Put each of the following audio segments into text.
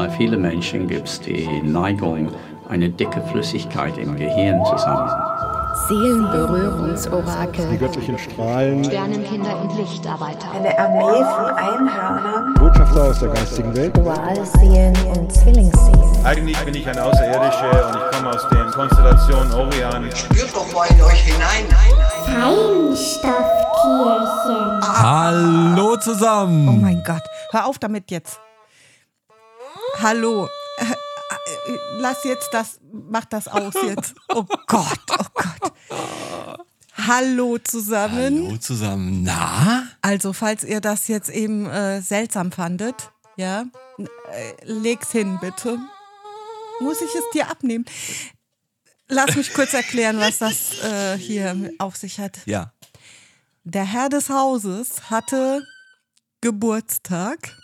Bei vielen Menschen gibt es die Neigung, eine dicke Flüssigkeit im Gehirn zu sammeln. Seelenberührungsorakel. Die göttlichen Strahlen. Sternenkinder und Lichtarbeiter. Eine Armee von Einhörnern. Botschafter aus der geistigen Welt. Dualseelen und Zwillingsseelen. Eigentlich bin ich ein Außerirdischer und ich komme aus der Konstellation Orion. Spürt doch mal in euch hinein. Feinstoffkirchen. Hallo zusammen. Oh mein Gott, hör auf damit jetzt. Hallo. Äh, äh, Lass jetzt das, mach das aus jetzt. Oh Gott, oh Gott. Hallo zusammen. Hallo zusammen. Na? Also, falls ihr das jetzt eben äh, seltsam fandet, ja, äh, leg's hin, bitte. Muss ich es dir abnehmen? Lass mich kurz erklären, was das äh, hier auf sich hat. Ja. Der Herr des Hauses hatte Geburtstag.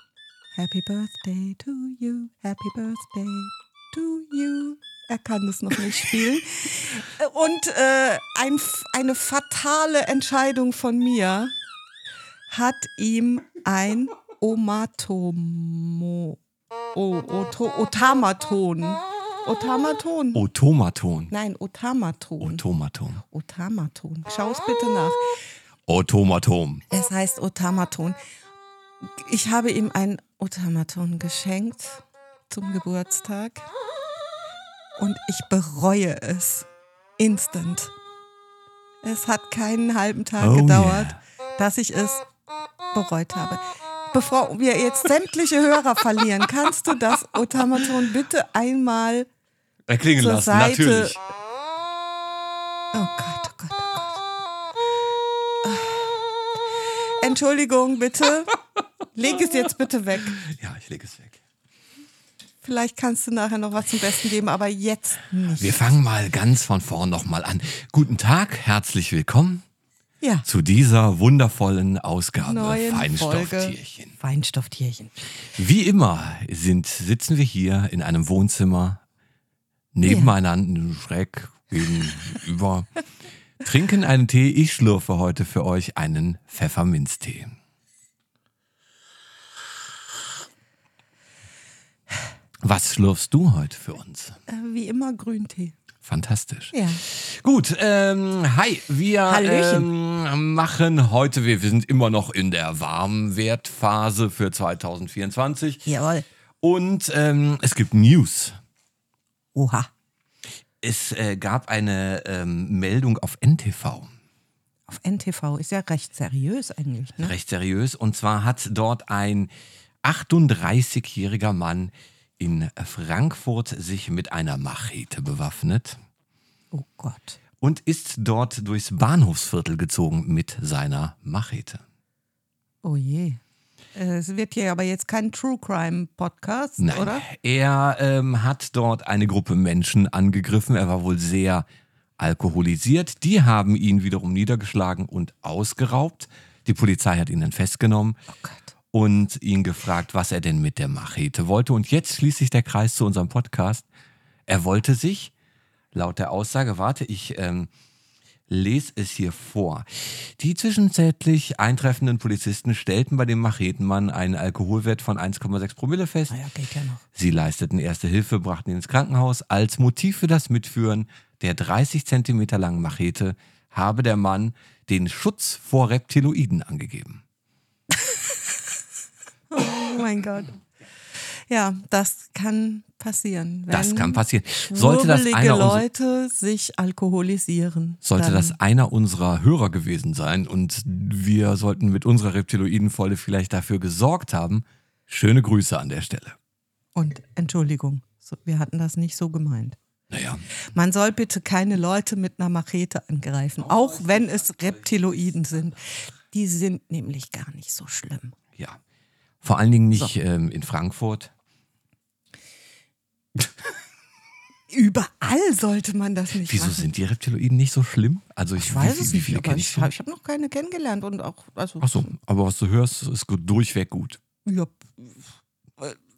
Happy Birthday to you, happy Birthday to you. Er kann es noch nicht spielen. Und äh, ein, eine fatale Entscheidung von mir hat ihm ein Omatomo, o, Oto, Otamaton. Otamaton. Otomaton. Nein, Otamaton. Otomaton. Otamaton. Schau es bitte nach. Otomaton. Es heißt Otamaton. Ich habe ihm ein Otamaton geschenkt zum Geburtstag und ich bereue es instant. Es hat keinen halben Tag Oh gedauert, yeah. dass ich es bereut habe. Bevor wir jetzt sämtliche Hörer verlieren, kannst du das Otamaton bitte einmal Erklingen zur lassen, Seite. natürlich. Oh Gott, oh Gott, oh Gott. Ah. Entschuldigung, bitte. Leg es jetzt bitte weg. Ja, ich lege es weg. Vielleicht kannst du nachher noch was zum Besten geben, aber jetzt nicht. Wir fangen mal ganz von vorn nochmal an. Guten Tag, herzlich willkommen ja, zu dieser wundervollen Ausgabe neuen Feinstofftierchen. Folge Feinstofftierchen. Wie immer sind, sitzen wir hier in einem Wohnzimmer nebeneinander, schräg gegenüber, trinken einen Tee. Ich schlürfe heute für euch einen Pfefferminztee. Was schlürfst du heute für uns? Äh, wie immer Grüntee. Fantastisch. Ja. Gut, ähm, hi, wir ähm, machen heute, wir, wir sind immer noch in der Warmwertphase für 2024 Jawohl. und ähm, es gibt News. Oha. Es äh, gab eine ähm, Meldung auf NTV, Auf NTV ist ja recht seriös eigentlich. Ne? recht seriös, und zwar hat dort ein 38-jähriger Mann in Frankfurt sich mit einer Machete bewaffnet Oh Gott. und ist dort durchs Bahnhofsviertel gezogen mit seiner Machete. Oh je. Es wird hier aber jetzt kein True Crime Podcast, Nein, oder? er ähm, hat dort eine Gruppe Menschen angegriffen. Er war wohl sehr alkoholisiert. Die haben ihn wiederum niedergeschlagen und ausgeraubt. Die Polizei hat ihn dann festgenommen Oh Gott. Und ihn gefragt, was er denn mit der Machete wollte. Und jetzt schließt sich der Kreis zu unserem Podcast. Er wollte sich, laut der Aussage, warte, ich ähm, lese es hier vor. Die zwischenzeitlich eintreffenden Polizisten stellten bei dem Machetenmann einen Alkoholwert von 1,6 Promille fest. Naja, geht ja noch. Sie leisteten erste Hilfe, brachten ihn ins Krankenhaus. Als Motiv für das Mitführen der 30 Zentimeter langen Machete habe der Mann den Schutz vor Reptiloiden angegeben. Oh mein Gott. Ja, das kann passieren. Wenn Das kann passieren. Sollte das einer, Leute sich alkoholisieren. sollte das einer unserer Hörer gewesen sein und wir sollten mit unserer Reptiloidenfolge vielleicht dafür gesorgt haben, schöne Grüße an der Stelle. Und Entschuldigung, wir hatten das nicht so gemeint. Naja, Man soll bitte keine Leute mit einer Machete angreifen, auch wenn es Reptiloiden sind. Die sind nämlich gar nicht so schlimm. ja. Vor allen Dingen nicht ähm, in Frankfurt. Überall sollte man das nicht Wieso machen. sind die Reptiloiden nicht so schlimm? Also ich, Ich weiß wie, es wie nicht, viele aber ich, ich habe noch keine kennengelernt und auch, also, Ach so, aber was du hörst, ist gut, durchweg gut. ja,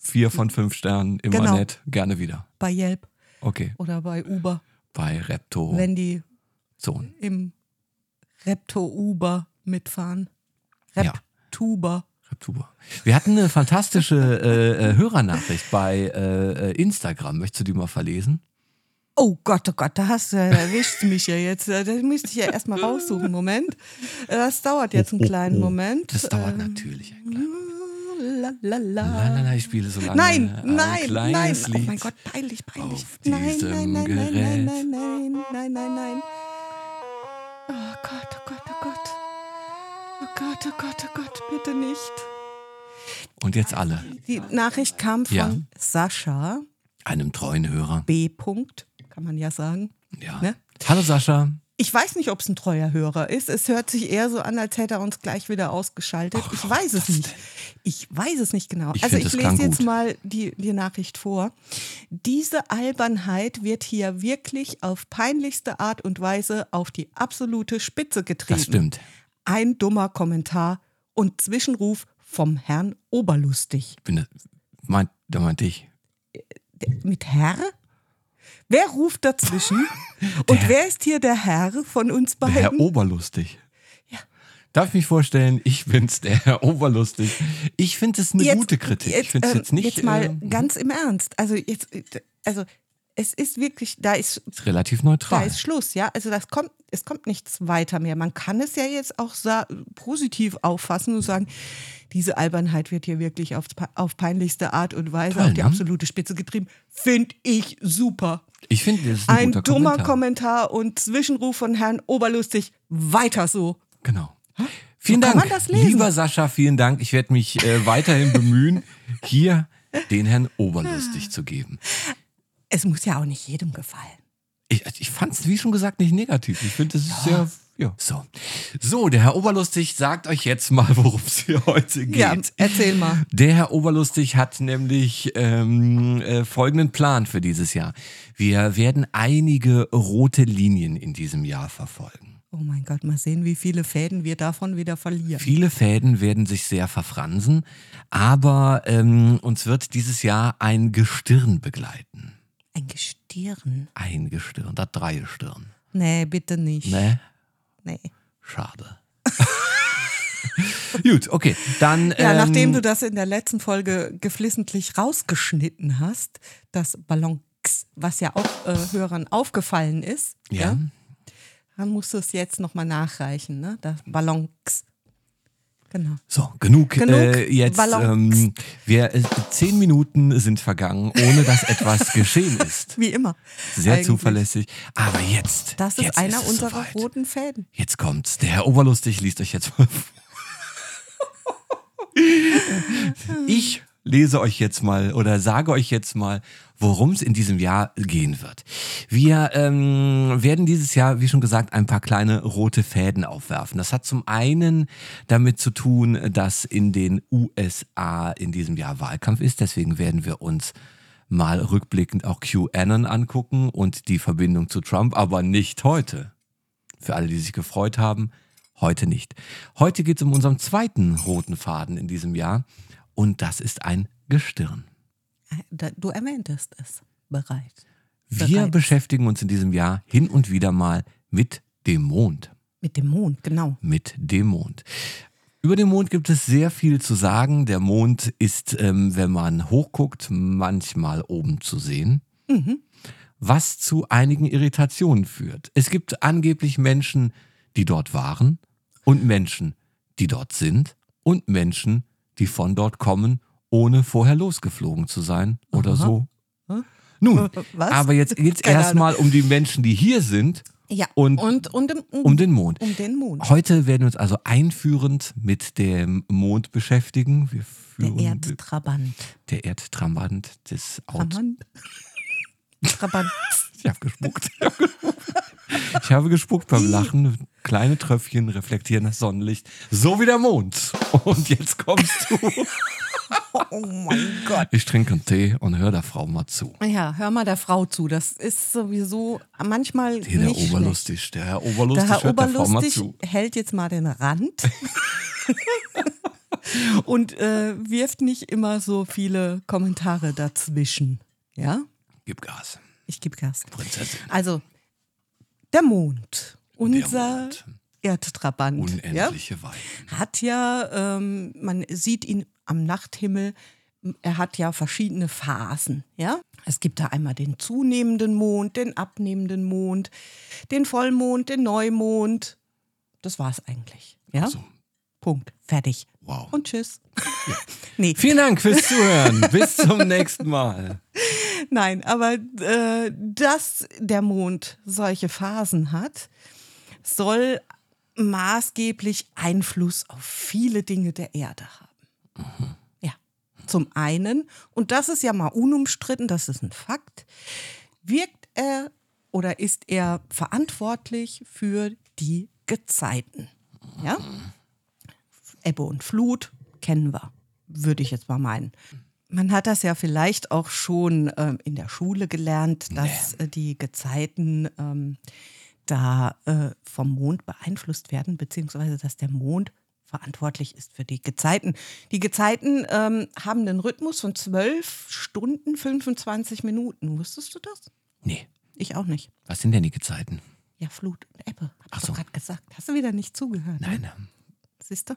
Vier von fünf Sternen, immer Genau. nett, gerne wieder. bei Yelp Okay, oder bei Uber, bei Repto wenn die Zone. im Repto-Uber mitfahren. Ja. Reptuber. Super. Wir hatten eine fantastische äh, äh, Hörernachricht bei äh, äh, Instagram. Möchtest du die mal verlesen? Oh Gott, oh Gott, da hast du, da erwischt mich ja jetzt. Das müsste ich ja erstmal raussuchen. Moment. Das dauert jetzt einen kleinen Moment. Das dauert Ähm, natürlich ein kleines La, la, la. Lalala, ich spiele so lange Nein, ein nein, nein. Oh mein Gott, peinlich, peinlich. auf Nein, nein, nein, nein, nein, Gerät. nein, nein, nein, nein, nein. Oh Gott, oh Gott, oh Gott. Oh Gott, oh Gott, oh Gott, bitte nicht. Und jetzt alle. Die Nachricht kam von Ja. Sascha Einem treuen Hörer. B. Punkt, kann man ja sagen. Ja. Ne? Hallo Sascha. Ich weiß nicht, ob es ein treuer Hörer ist. Es hört sich eher so an, als hätte er uns gleich wieder ausgeschaltet. ich weiß es nicht. Ich weiß es nicht genau. Ich also find, ich lese jetzt gut. mal die, die Nachricht vor. Diese Albernheit wird hier wirklich auf peinlichste Art und Weise auf die absolute Spitze getrieben. Das stimmt. Ein dummer Kommentar und Zwischenruf vom Herrn Oberlustig. Bin, das- meint, da meinte ich. Mit Herr? Wer ruft dazwischen? Und wer ist hier der Herr von uns Der beiden? Herr Oberlustig. Darf ich mich vorstellen, ich bin's, der Herr Oberlustig. Ich finde es eine Jetzt- gute Kritik. ich finde es ähm, jetzt nicht Jetzt mal äh, ganz im Ernst. Also jetzt, äh, also es ist wirklich, da ist, ist relativ da neutral. ist Schluss, ja. Also das kommt, es kommt nichts weiter mehr. Man kann es ja jetzt auch positiv auffassen und sagen, diese Albernheit wird hier wirklich auf, auf peinlichste Art und Weise Toll, auf die ne? absolute Spitze getrieben. Finde ich super. Ich finde, das ist ein, Ein dummer Kommentar. Kommentar und Zwischenruf von Herrn Oberlustig. Weiter so. Genau. Vielen kann Dank, man das lesen. lieber Sascha, vielen Dank. Ich werde mich äh, weiterhin bemühen, hier den Herrn Oberlustig zu geben. Es muss ja auch nicht jedem gefallen. Ich, ich fand es, wie schon gesagt, nicht negativ. Ich finde, es ist sehr. Ja. So. so, der Herr Oberlustig sagt euch jetzt mal, worum es hier heute geht. Ja, erzähl mal. Der Herr Oberlustig hat nämlich ähm, äh, folgenden Plan für dieses Jahr. Wir werden einige rote Linien in diesem Jahr verfolgen. Oh mein Gott, mal sehen, wie viele Fäden wir davon wieder verlieren. Viele Fäden werden sich sehr verfransen, aber ähm, uns wird dieses Jahr ein Gestirn begleiten. Ein Gestirn. Ein Gestirn, das Dreigestirn. Nee, bitte nicht. Ne? Nee. Schade. Gut, okay. Dann. Ja, ähm, nachdem du das in der letzten Folge geflissentlich rausgeschnitten hast, das Ballon, was ja auch äh, Hörern aufgefallen ist, Ja. dann musst du es jetzt nochmal nachreichen, ne? Das Ballon. Genau. So, genug, Genug äh, jetzt. Ähm, wir, äh, zehn Minuten sind vergangen, ohne dass etwas geschehen ist. Wie immer. Sehr Eigentlich. zuverlässig. Aber jetzt. Das ist jetzt einer es unserer soweit. roten Fäden. Jetzt kommt's. Der Herr Oberlustig liest euch jetzt mal vor. Ich lese euch jetzt mal oder sage euch jetzt mal, worum es in diesem Jahr gehen wird. Wir ähm, werden dieses Jahr, wie schon gesagt, ein paar kleine rote Fäden aufwerfen. Das hat zum einen damit zu tun, dass in den USA in diesem Jahr Wahlkampf ist. Deswegen werden wir uns mal rückblickend auch QAnon angucken und die Verbindung zu Trump, aber nicht heute. Für alle, die sich gefreut haben, heute nicht. Heute geht es um unseren zweiten roten Faden in diesem Jahr und das ist ein Gestirn. Da- Du erwähntest es bereits. Wir Bereits. beschäftigen uns in diesem Jahr hin und wieder mal mit dem Mond. Mit dem Mond, genau. Mit dem Mond. Über den Mond gibt es sehr viel zu sagen. Der Mond ist, ähm, wenn man hochguckt, manchmal oben zu sehen. was zu einigen Irritationen führt. Es gibt angeblich Menschen, die dort waren und Menschen, die dort sind und Menschen, die von dort kommen, ohne vorher losgeflogen zu sein oder so. Nun, Was? aber jetzt geht es Keine erstmal um die Menschen, die hier sind Ja. Und und, und um, um den Mond. Um den Mond. Heute werden wir uns also einführend mit dem Mond beschäftigen. Wir Der führen Erdtrabant. der Erdtrabant des Autos. Trabant. Trabant. Ich habe gespuckt. Ich habe gespuckt beim Lachen. Kleine Tröpfchen reflektieren das Sonnenlicht. So wie der Mond. Und jetzt kommst du. Oh mein Gott. Ich trinke einen Tee und höre der Frau mal zu. Ja, hör mal der Frau zu. Das ist sowieso manchmal Hier der nicht schlecht. Oberlustig. Der Herr Oberlustig Der Herr hört der Frau mal Oberlustig zu. hält jetzt mal den Rand und äh, wirft nicht immer so viele Kommentare dazwischen. Ja, Gib Gas. Ich gebe Gas. Prinzessin. Also, der Mond. Der Unser Mond. Erdtrabant. Ja? Unendliche Weiten. Hat ja, ähm, man sieht ihn am Nachthimmel, er hat ja verschiedene Phasen. Ja? Es gibt da einmal den zunehmenden Mond, den abnehmenden Mond, den Vollmond, den Neumond. Das war's eigentlich. Ja? So, Punkt. Fertig. wow. Und tschüss. nee, Vielen Dank fürs Zuhören. Bis zum nächsten Mal. nein, aber äh, dass der Mond solche Phasen hat, soll maßgeblich Einfluss auf viele Dinge der Erde haben. Ja, zum einen, und das ist ja mal unumstritten, das ist ein Fakt, wirkt er oder ist er verantwortlich für die Gezeiten. Ja? Ebbe und Flut kennen wir, würde ich jetzt mal meinen. Man hat das ja vielleicht auch schon ähm, in der Schule gelernt, dass äh, die Gezeiten ähm, da äh, vom Mond beeinflusst werden, beziehungsweise dass der Mond verantwortlich ist für die Gezeiten. Die Gezeiten ähm, haben einen Rhythmus von 12 Stunden 25 Minuten. Wusstest du das? Nee, Ich auch nicht. was sind denn die Gezeiten? Ja, Flut und Ebbe. Hab ich so. gerade gesagt. Hast du wieder nicht zugehört? Nein, Ne? Siehst du?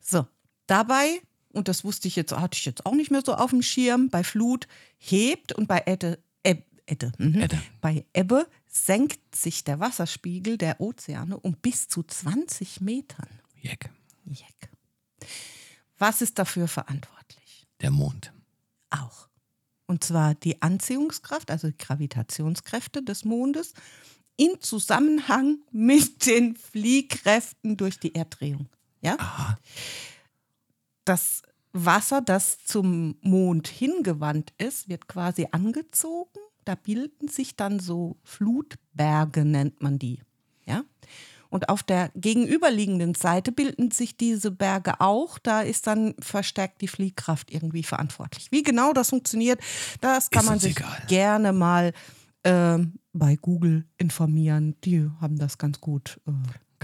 So, dabei, und das wusste ich jetzt, hatte ich jetzt auch nicht mehr so auf dem Schirm, bei Flut hebt und bei Ebbe, Eb, Ebbe, mhm. Ebbe. bei Ebbe senkt sich der Wasserspiegel der Ozeane um bis zu 20 Metern. Jeck. Jeck. Was ist dafür verantwortlich? Der Mond. Auch. Und zwar die Anziehungskraft, also die Gravitationskräfte des Mondes, in Zusammenhang mit den Fliehkräften durch die Erddrehung. Ja? Das Wasser, das zum Mond hingewandt ist, wird quasi angezogen. Da bilden sich dann so Flutberge, nennt man die. Ja? Und auf der gegenüberliegenden Seite bilden sich diese Berge auch. Da ist dann verstärkt die Fliehkraft irgendwie verantwortlich. Wie genau das funktioniert, das kann Ist man sich egal. gerne mal ähm, bei Google informieren. Die haben das ganz gut. Äh,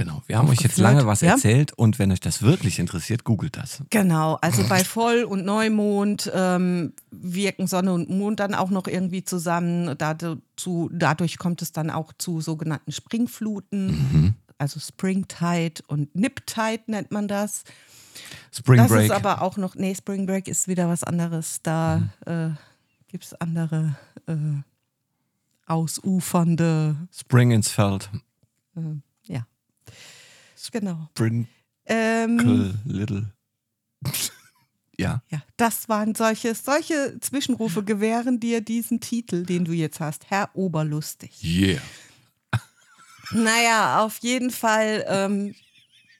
Genau. Wir haben euch jetzt lange was ja? erzählt und wenn euch das wirklich interessiert, googelt das. Genau, also bei Voll- und Neumond ähm, wirken Sonne und Mond dann auch noch irgendwie zusammen. Dazu, dadurch kommt es dann auch zu sogenannten Springfluten, also Springtide und Niptide nennt man das. Spring das Break. ist aber auch noch, nee, Spring Break ist wieder was anderes. Da äh, gibt es andere äh, ausufernde, Spring ins Feld. ja. Genau. Sprinkle Ähm, Little. ja. Ja, das waren solche, solche Zwischenrufe gewähren dir diesen Titel, den du jetzt hast, Herr Oberlustig. Yeah. Naja, auf jeden Fall ähm,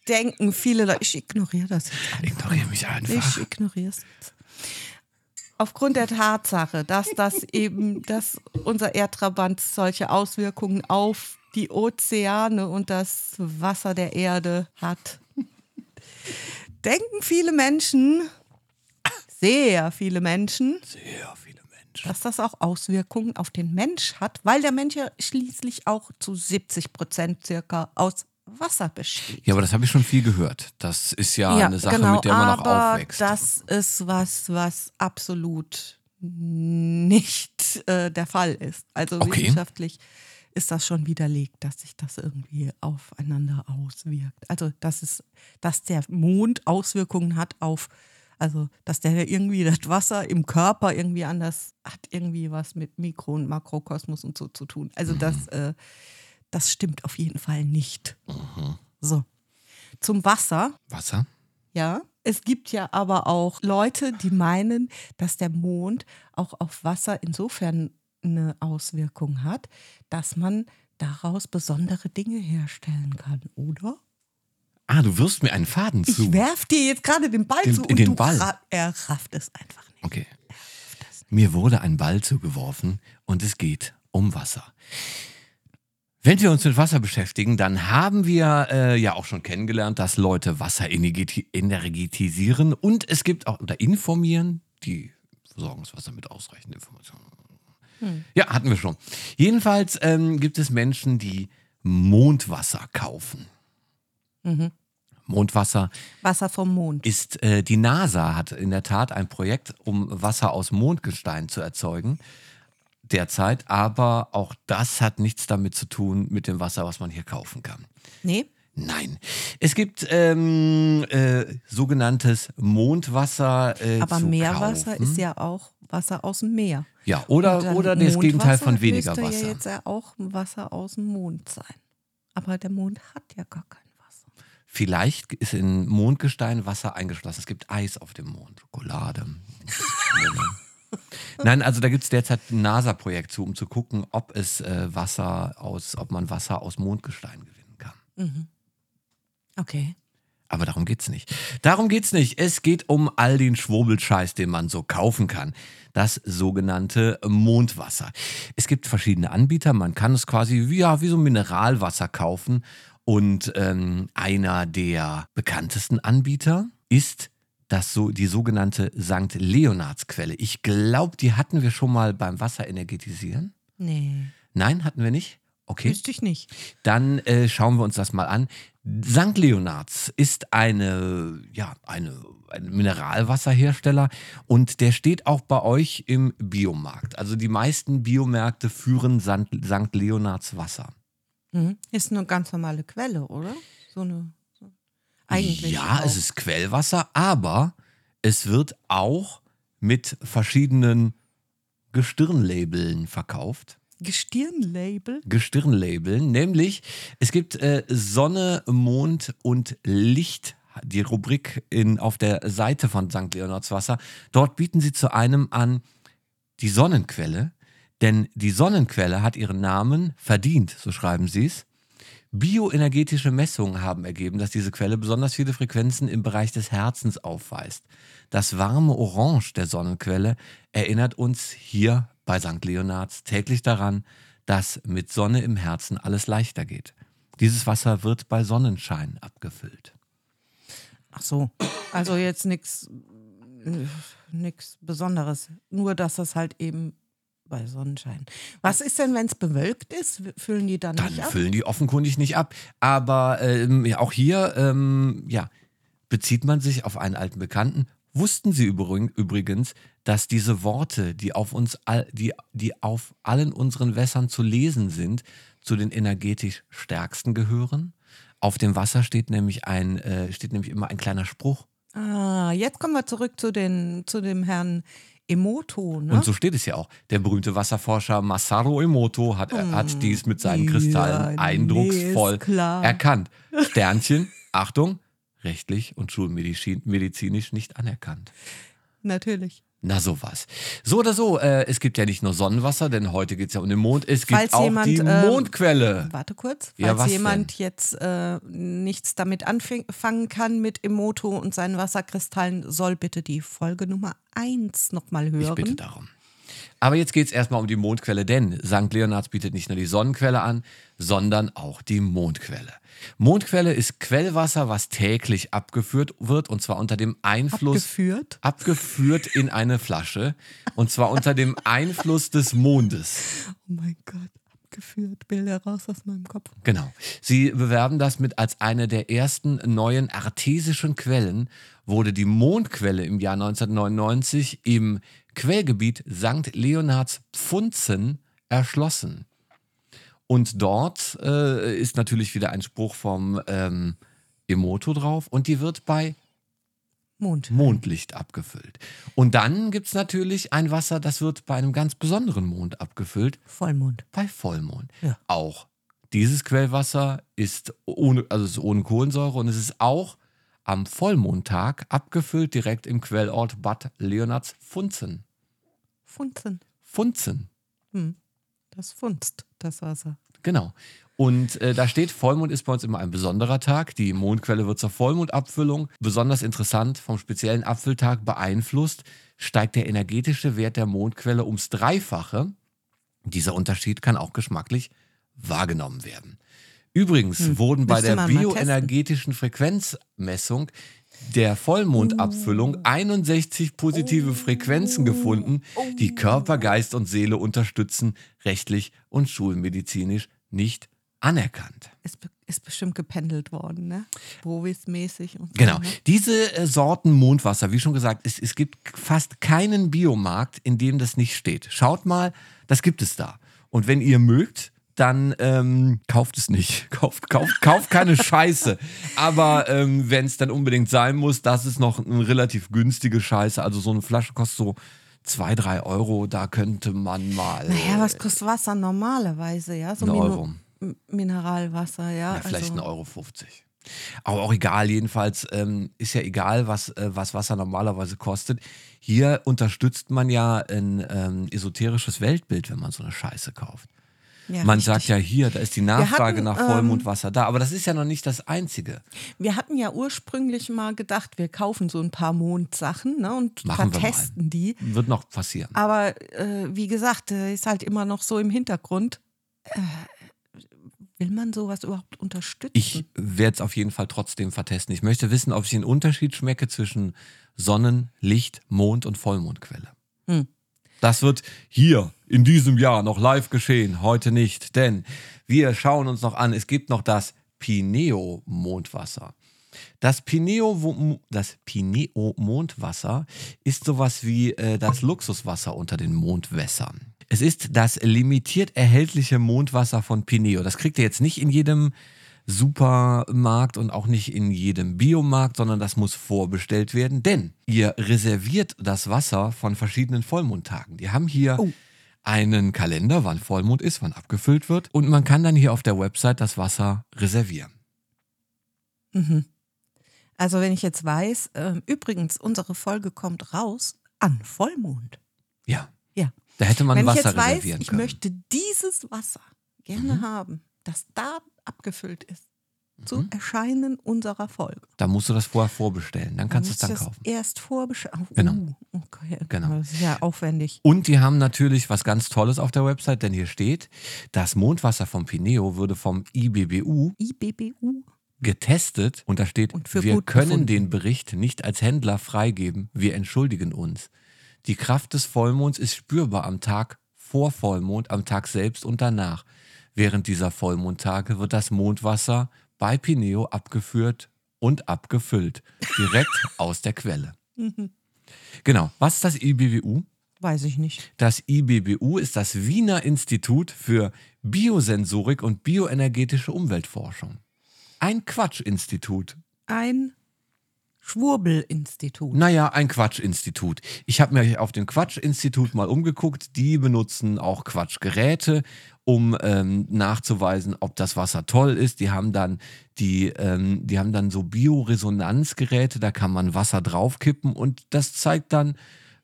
denken viele Leute, ich ignoriere das jetzt einfach. Ignoriere mich Ich einfach. ignoriere es jetzt. Aufgrund der Tatsache, dass das eben, dass unser Erdtrabant solche Auswirkungen auf die Ozeane und das Wasser der Erde hat, denken viele Menschen, sehr viele Menschen, Sehr viele Menschen. dass das auch Auswirkungen auf den Mensch hat, weil der Mensch ja schließlich auch zu 70 Prozent circa aus Wasser besteht. Ja, aber das habe ich schon viel gehört. Das ist ja, eine Sache, mit der man noch genau, aber aufwächst. Das ist was, was absolut nicht äh, der Fall ist. Also Okay. wissenschaftlich ist das schon widerlegt, dass sich das irgendwie aufeinander auswirkt. Also dass es, dass der Mond Auswirkungen hat auf, also dass der irgendwie das Wasser im Körper irgendwie anders hat, irgendwie was mit Mikro- und Makrokosmos und so zu tun. Also das, äh, das stimmt auf jeden Fall nicht. So. Zum Wasser. Wasser? Ja. Es gibt ja aber auch Leute, die meinen, dass der Mond auch auf Wasser insofern eine Auswirkung hat, dass man daraus besondere Dinge herstellen kann, oder? Ah, du wirfst mir einen Faden zu. Ich werf dir jetzt gerade den Ball Den- zu und den du Ball. ra- er rafft es einfach nicht. Okay. Mir wurde ein Ball zugeworfen und es geht um Wasser. Wenn wir uns mit Wasser beschäftigen, dann haben wir äh, ja auch schon kennengelernt, dass Leute Wasser energeti- energetisieren und es gibt auch, oder informieren, die versorgen das Wasser mit ausreichend Informationen. Ja, hatten wir schon. Jedenfalls ähm, gibt es Menschen, die Mondwasser kaufen. Mondwasser Wasser vom Mond. ist, äh, die NASA hat in der Tat ein Projekt, um Wasser aus Mondgestein zu erzeugen, derzeit, aber auch das hat nichts damit zu tun mit dem Wasser, was man hier kaufen kann. Nee? Nein. Es gibt ähm, äh, sogenanntes Mondwasser. Äh, Aber Meerwasser kaufen. ist ja auch Wasser aus dem Meer. Ja, oder, oder das Gegenteil von weniger müsste Wasser. ja jetzt ja auch Wasser aus dem Mond sein. Aber der Mond hat ja gar kein Wasser. Vielleicht ist in Mondgestein Wasser eingeschlossen. Es gibt Eis auf dem Mond, Schokolade. Nein, also da gibt es derzeit ein NASA-Projekt zu, um zu gucken, ob es äh, Wasser aus, ob man Wasser aus Mondgestein gewinnen kann. Okay. Aber darum geht's nicht. Darum geht's nicht. Es geht um all den Schwurbelscheiß, den man so kaufen kann. Das sogenannte Mondwasser. Es gibt verschiedene Anbieter. Man kann es quasi wie, ja, wie so Mineralwasser kaufen. Und ähm, einer der bekanntesten Anbieter ist das so, die sogenannte St. Leonardsquelle. Ich glaube, die hatten wir schon mal beim Wasser energetisieren. Nee, Nein, hatten wir nicht? Okay. wüsste ich nicht. Dann äh, schauen wir uns das mal an. St. Leonards ist eine, ja, eine, ein Mineralwasserhersteller und der steht auch bei euch im Biomarkt. Also die meisten Biomärkte führen St. St. Leonards Wasser. Mhm. Ist eine ganz normale Quelle, oder? So eine. So. Eigentlich. ja, auch. es ist Quellwasser, aber es wird auch mit verschiedenen Gestirnlabeln verkauft. Gestirnlabel. Gestirnlabeln, nämlich es gibt äh, Sonne, Mond und Licht, die Rubrik in, auf der Seite von St. Leonards Wasser. Dort bieten sie zu einem an die Sonnenquelle, denn die Sonnenquelle hat ihren Namen verdient, so schreiben sie es. Bioenergetische Messungen haben ergeben, dass diese Quelle besonders viele Frequenzen im Bereich des Herzens aufweist. Das warme Orange der Sonnenquelle erinnert uns hier bei St. Leonards täglich daran, dass mit Sonne im Herzen alles leichter geht. Dieses Wasser wird bei Sonnenschein abgefüllt. Ach so. Also jetzt nichts Besonderes. Nur, dass das halt eben bei Sonnenschein. Was ist denn, wenn es bewölkt ist? Füllen die dann, Dann nicht ab? füllen die offenkundig nicht ab. Aber ähm, ja, auch hier ähm, ja, bezieht man sich auf einen alten Bekannten. Wussten Sie übrig- übrigens, dass diese Worte, die auf uns all, die, die auf allen unseren Wässern zu lesen sind, zu den energetisch stärksten gehören? Auf dem Wasser steht nämlich ein, äh, steht nämlich immer ein kleiner Spruch. Ah, jetzt kommen wir zurück zu, den, zu dem Herrn Emoto. Ne? Und so steht es ja auch. Der berühmte Wasserforscher Masaru Emoto hat, hat dies mit seinen Kristallen Hm. Ja, eindrucksvoll nee, erkannt. Sternchen, Achtung, rechtlich und schulmedizinisch nicht anerkannt. Natürlich. Na sowas. So oder so, äh, es gibt ja nicht nur Sonnenwasser, denn heute geht es ja um den Mond. Es gibt Falls auch jemand, die ähm, Mondquelle. Warte kurz. Ja, Falls was jemand jetzt äh, nichts damit anfangen kann mit Emoto und seinen Wasserkristallen, soll bitte die Folge Nummer 1 nochmal hören. Ich bitte darum. Aber jetzt geht es erstmal um die Mondquelle, denn St. Leonards bietet nicht nur die Sonnenquelle an, sondern auch die Mondquelle. Mondquelle ist Quellwasser, was täglich abgeführt wird und zwar unter dem Einfluss Abgeführt? abgeführt in eine Flasche und zwar unter dem Einfluss des Mondes. Oh mein Gott, abgeführt. Bilder raus aus meinem Kopf. Genau. Sie bewerben das mit als eine der ersten neuen artesischen Quellen, wurde die Mondquelle im Jahr 1999 im Quellgebiet St. Leonards Pfunzen erschlossen. Und dort äh, ist natürlich wieder ein Spruch vom ähm, Emoto drauf und die wird bei Mond. Mondlicht abgefüllt. Und dann gibt es natürlich ein Wasser, das wird bei einem ganz besonderen Mond abgefüllt, Vollmond. bei Vollmond. Ja. Auch dieses Quellwasser ist ohne, also ist ohne Kohlensäure und es ist auch am Vollmondtag abgefüllt direkt im Quellort Bad Leonards Funzen. Funzen. Funzen, Das funzt, das Wasser. genau. Und äh, da steht, Vollmond ist bei uns immer ein besonderer Tag. Die Mondquelle wird zur Vollmondabfüllung. Besonders interessant, vom speziellen Abfülltag beeinflusst, steigt der energetische Wert der Mondquelle ums Dreifache. Dieser Unterschied kann auch geschmacklich wahrgenommen werden. Übrigens wurden bei der bioenergetischen Frequenzmessung der Vollmondabfüllung 61 positive Frequenzen gefunden, die Körper, Geist und Seele unterstützen, rechtlich und schulmedizinisch nicht anerkannt. Ist, ist bestimmt gependelt worden, ne? Bovis-mäßig und so. Genau. Ne? Diese äh, Sorten Mondwasser, wie schon gesagt, es, es gibt fast keinen Biomarkt, in dem das nicht steht. Schaut mal, das gibt es da. Und wenn ihr mögt, dann ähm, kauft es nicht. Kauft, kauft, kauft keine Scheiße. Aber ähm, wenn es dann unbedingt sein muss, das ist noch eine relativ günstige Scheiße. Also so eine Flasche kostet so zwei, drei Euro. Da könnte man mal. Naja, was kostet Wasser normalerweise, ja? So Ein Euro. Mineralwasser, ja. Ja, vielleicht also, ein Euro 50. Aber auch egal, jedenfalls ähm, ist ja egal, was, äh, was Wasser normalerweise kostet. Hier unterstützt man ja ein ähm, esoterisches Weltbild, wenn man so eine Scheiße kauft. Ja, man richtig. sagt ja hier, da ist die Nachfrage hatten, nach ähm, Vollmondwasser da. Aber das ist ja noch nicht das Einzige. Wir hatten ja ursprünglich mal gedacht, wir kaufen so ein paar Mondsachen ne, und Machen vertesten die. Wird noch passieren. Aber äh, wie gesagt, äh, ist halt immer noch so im Hintergrund. Äh, will man sowas überhaupt unterstützen? Ich werde es auf jeden Fall trotzdem vertesten. Ich möchte wissen, ob ich den Unterschied schmecke zwischen Sonnen-, Licht-, Mond- und Vollmondquelle. Hm. Das wird hier in diesem Jahr noch live geschehen, heute nicht. Denn wir schauen uns noch an, es gibt noch das Pineo-Mondwasser. Das Pineo, das Pineo-Mondwasser ist sowas wie äh, das Luxuswasser unter den Mondwässern. Es ist das limitiert erhältliche Mondwasser von Pineo. Das kriegt ihr jetzt nicht in jedem Supermarkt und auch nicht in jedem Biomarkt, sondern das muss vorbestellt werden, denn ihr reserviert das Wasser von verschiedenen Vollmondtagen. Die haben hier Oh. Einen Kalender, wann Vollmond ist, wann abgefüllt wird und man kann dann hier auf der Website das Wasser reservieren. Mhm. Also wenn ich jetzt weiß, ähm, übrigens, unsere Folge kommt raus an Vollmond. Ja, Ja. da hätte man wenn ich Wasser jetzt weiß, reservieren ich können. möchte dieses Wasser gerne haben, das da abgefüllt ist, zu Erscheinen unserer Folge. Da musst du das vorher vorbestellen, dann kannst du es dann kaufen. Erst vorbestellen. Genau. Uh, okay. Genau. Das ist ja aufwendig. Und die haben natürlich was ganz Tolles auf der Website, denn hier steht, das Mondwasser vom Pineo würde vom IBBU IBBU. getestet und da steht, Und wir können befunden. den Bericht nicht als Händler freigeben, wir entschuldigen uns. Die Kraft des Vollmonds ist spürbar am Tag vor Vollmond, am Tag selbst und danach. Während dieser Vollmondtage wird das Mondwasser bei Pineo abgeführt und abgefüllt, direkt aus der Quelle. Genau, was ist das IBWU? Weiß ich nicht. Das IBBU ist das Wiener Institut für Biosensorik und bioenergetische Umweltforschung. Ein Quatschinstitut. Ein Schwurbelinstitut. Naja, ein Quatschinstitut. Ich habe mir auf dem Quatschinstitut mal umgeguckt. Die benutzen auch Quatschgeräte, um ähm, nachzuweisen, ob das Wasser toll ist. Die haben dann die, ähm, die haben dann so Bioresonanzgeräte, da kann man Wasser draufkippen und das zeigt dann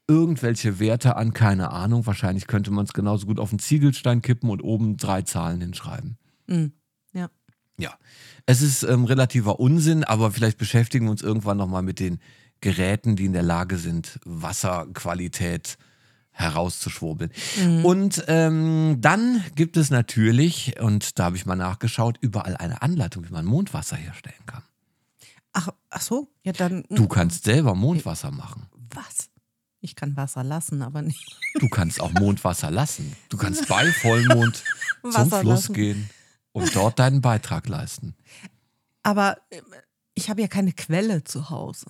irgendwelche Werte an, keine Ahnung. Wahrscheinlich könnte man es genauso gut auf einen Ziegelstein kippen und oben drei Zahlen hinschreiben. Mhm. Ja. Es ist ähm, relativer Unsinn, aber vielleicht beschäftigen wir uns irgendwann nochmal mit den Geräten, die in der Lage sind, Wasserqualität herauszuschwurbeln. Und ähm, dann gibt es natürlich, und da habe ich mal nachgeschaut, überall eine Anleitung, wie man Mondwasser herstellen kann. Ach, ach so, ja dann. Du kannst selber Mondwasser machen. Was? Ich kann Wasser lassen, aber nicht. Du kannst auch Mondwasser lassen. Du kannst bei Vollmond zum Fluss lassen. gehen und dort deinen Beitrag leisten. Aber äh, ich habe ja keine Quelle zu Hause.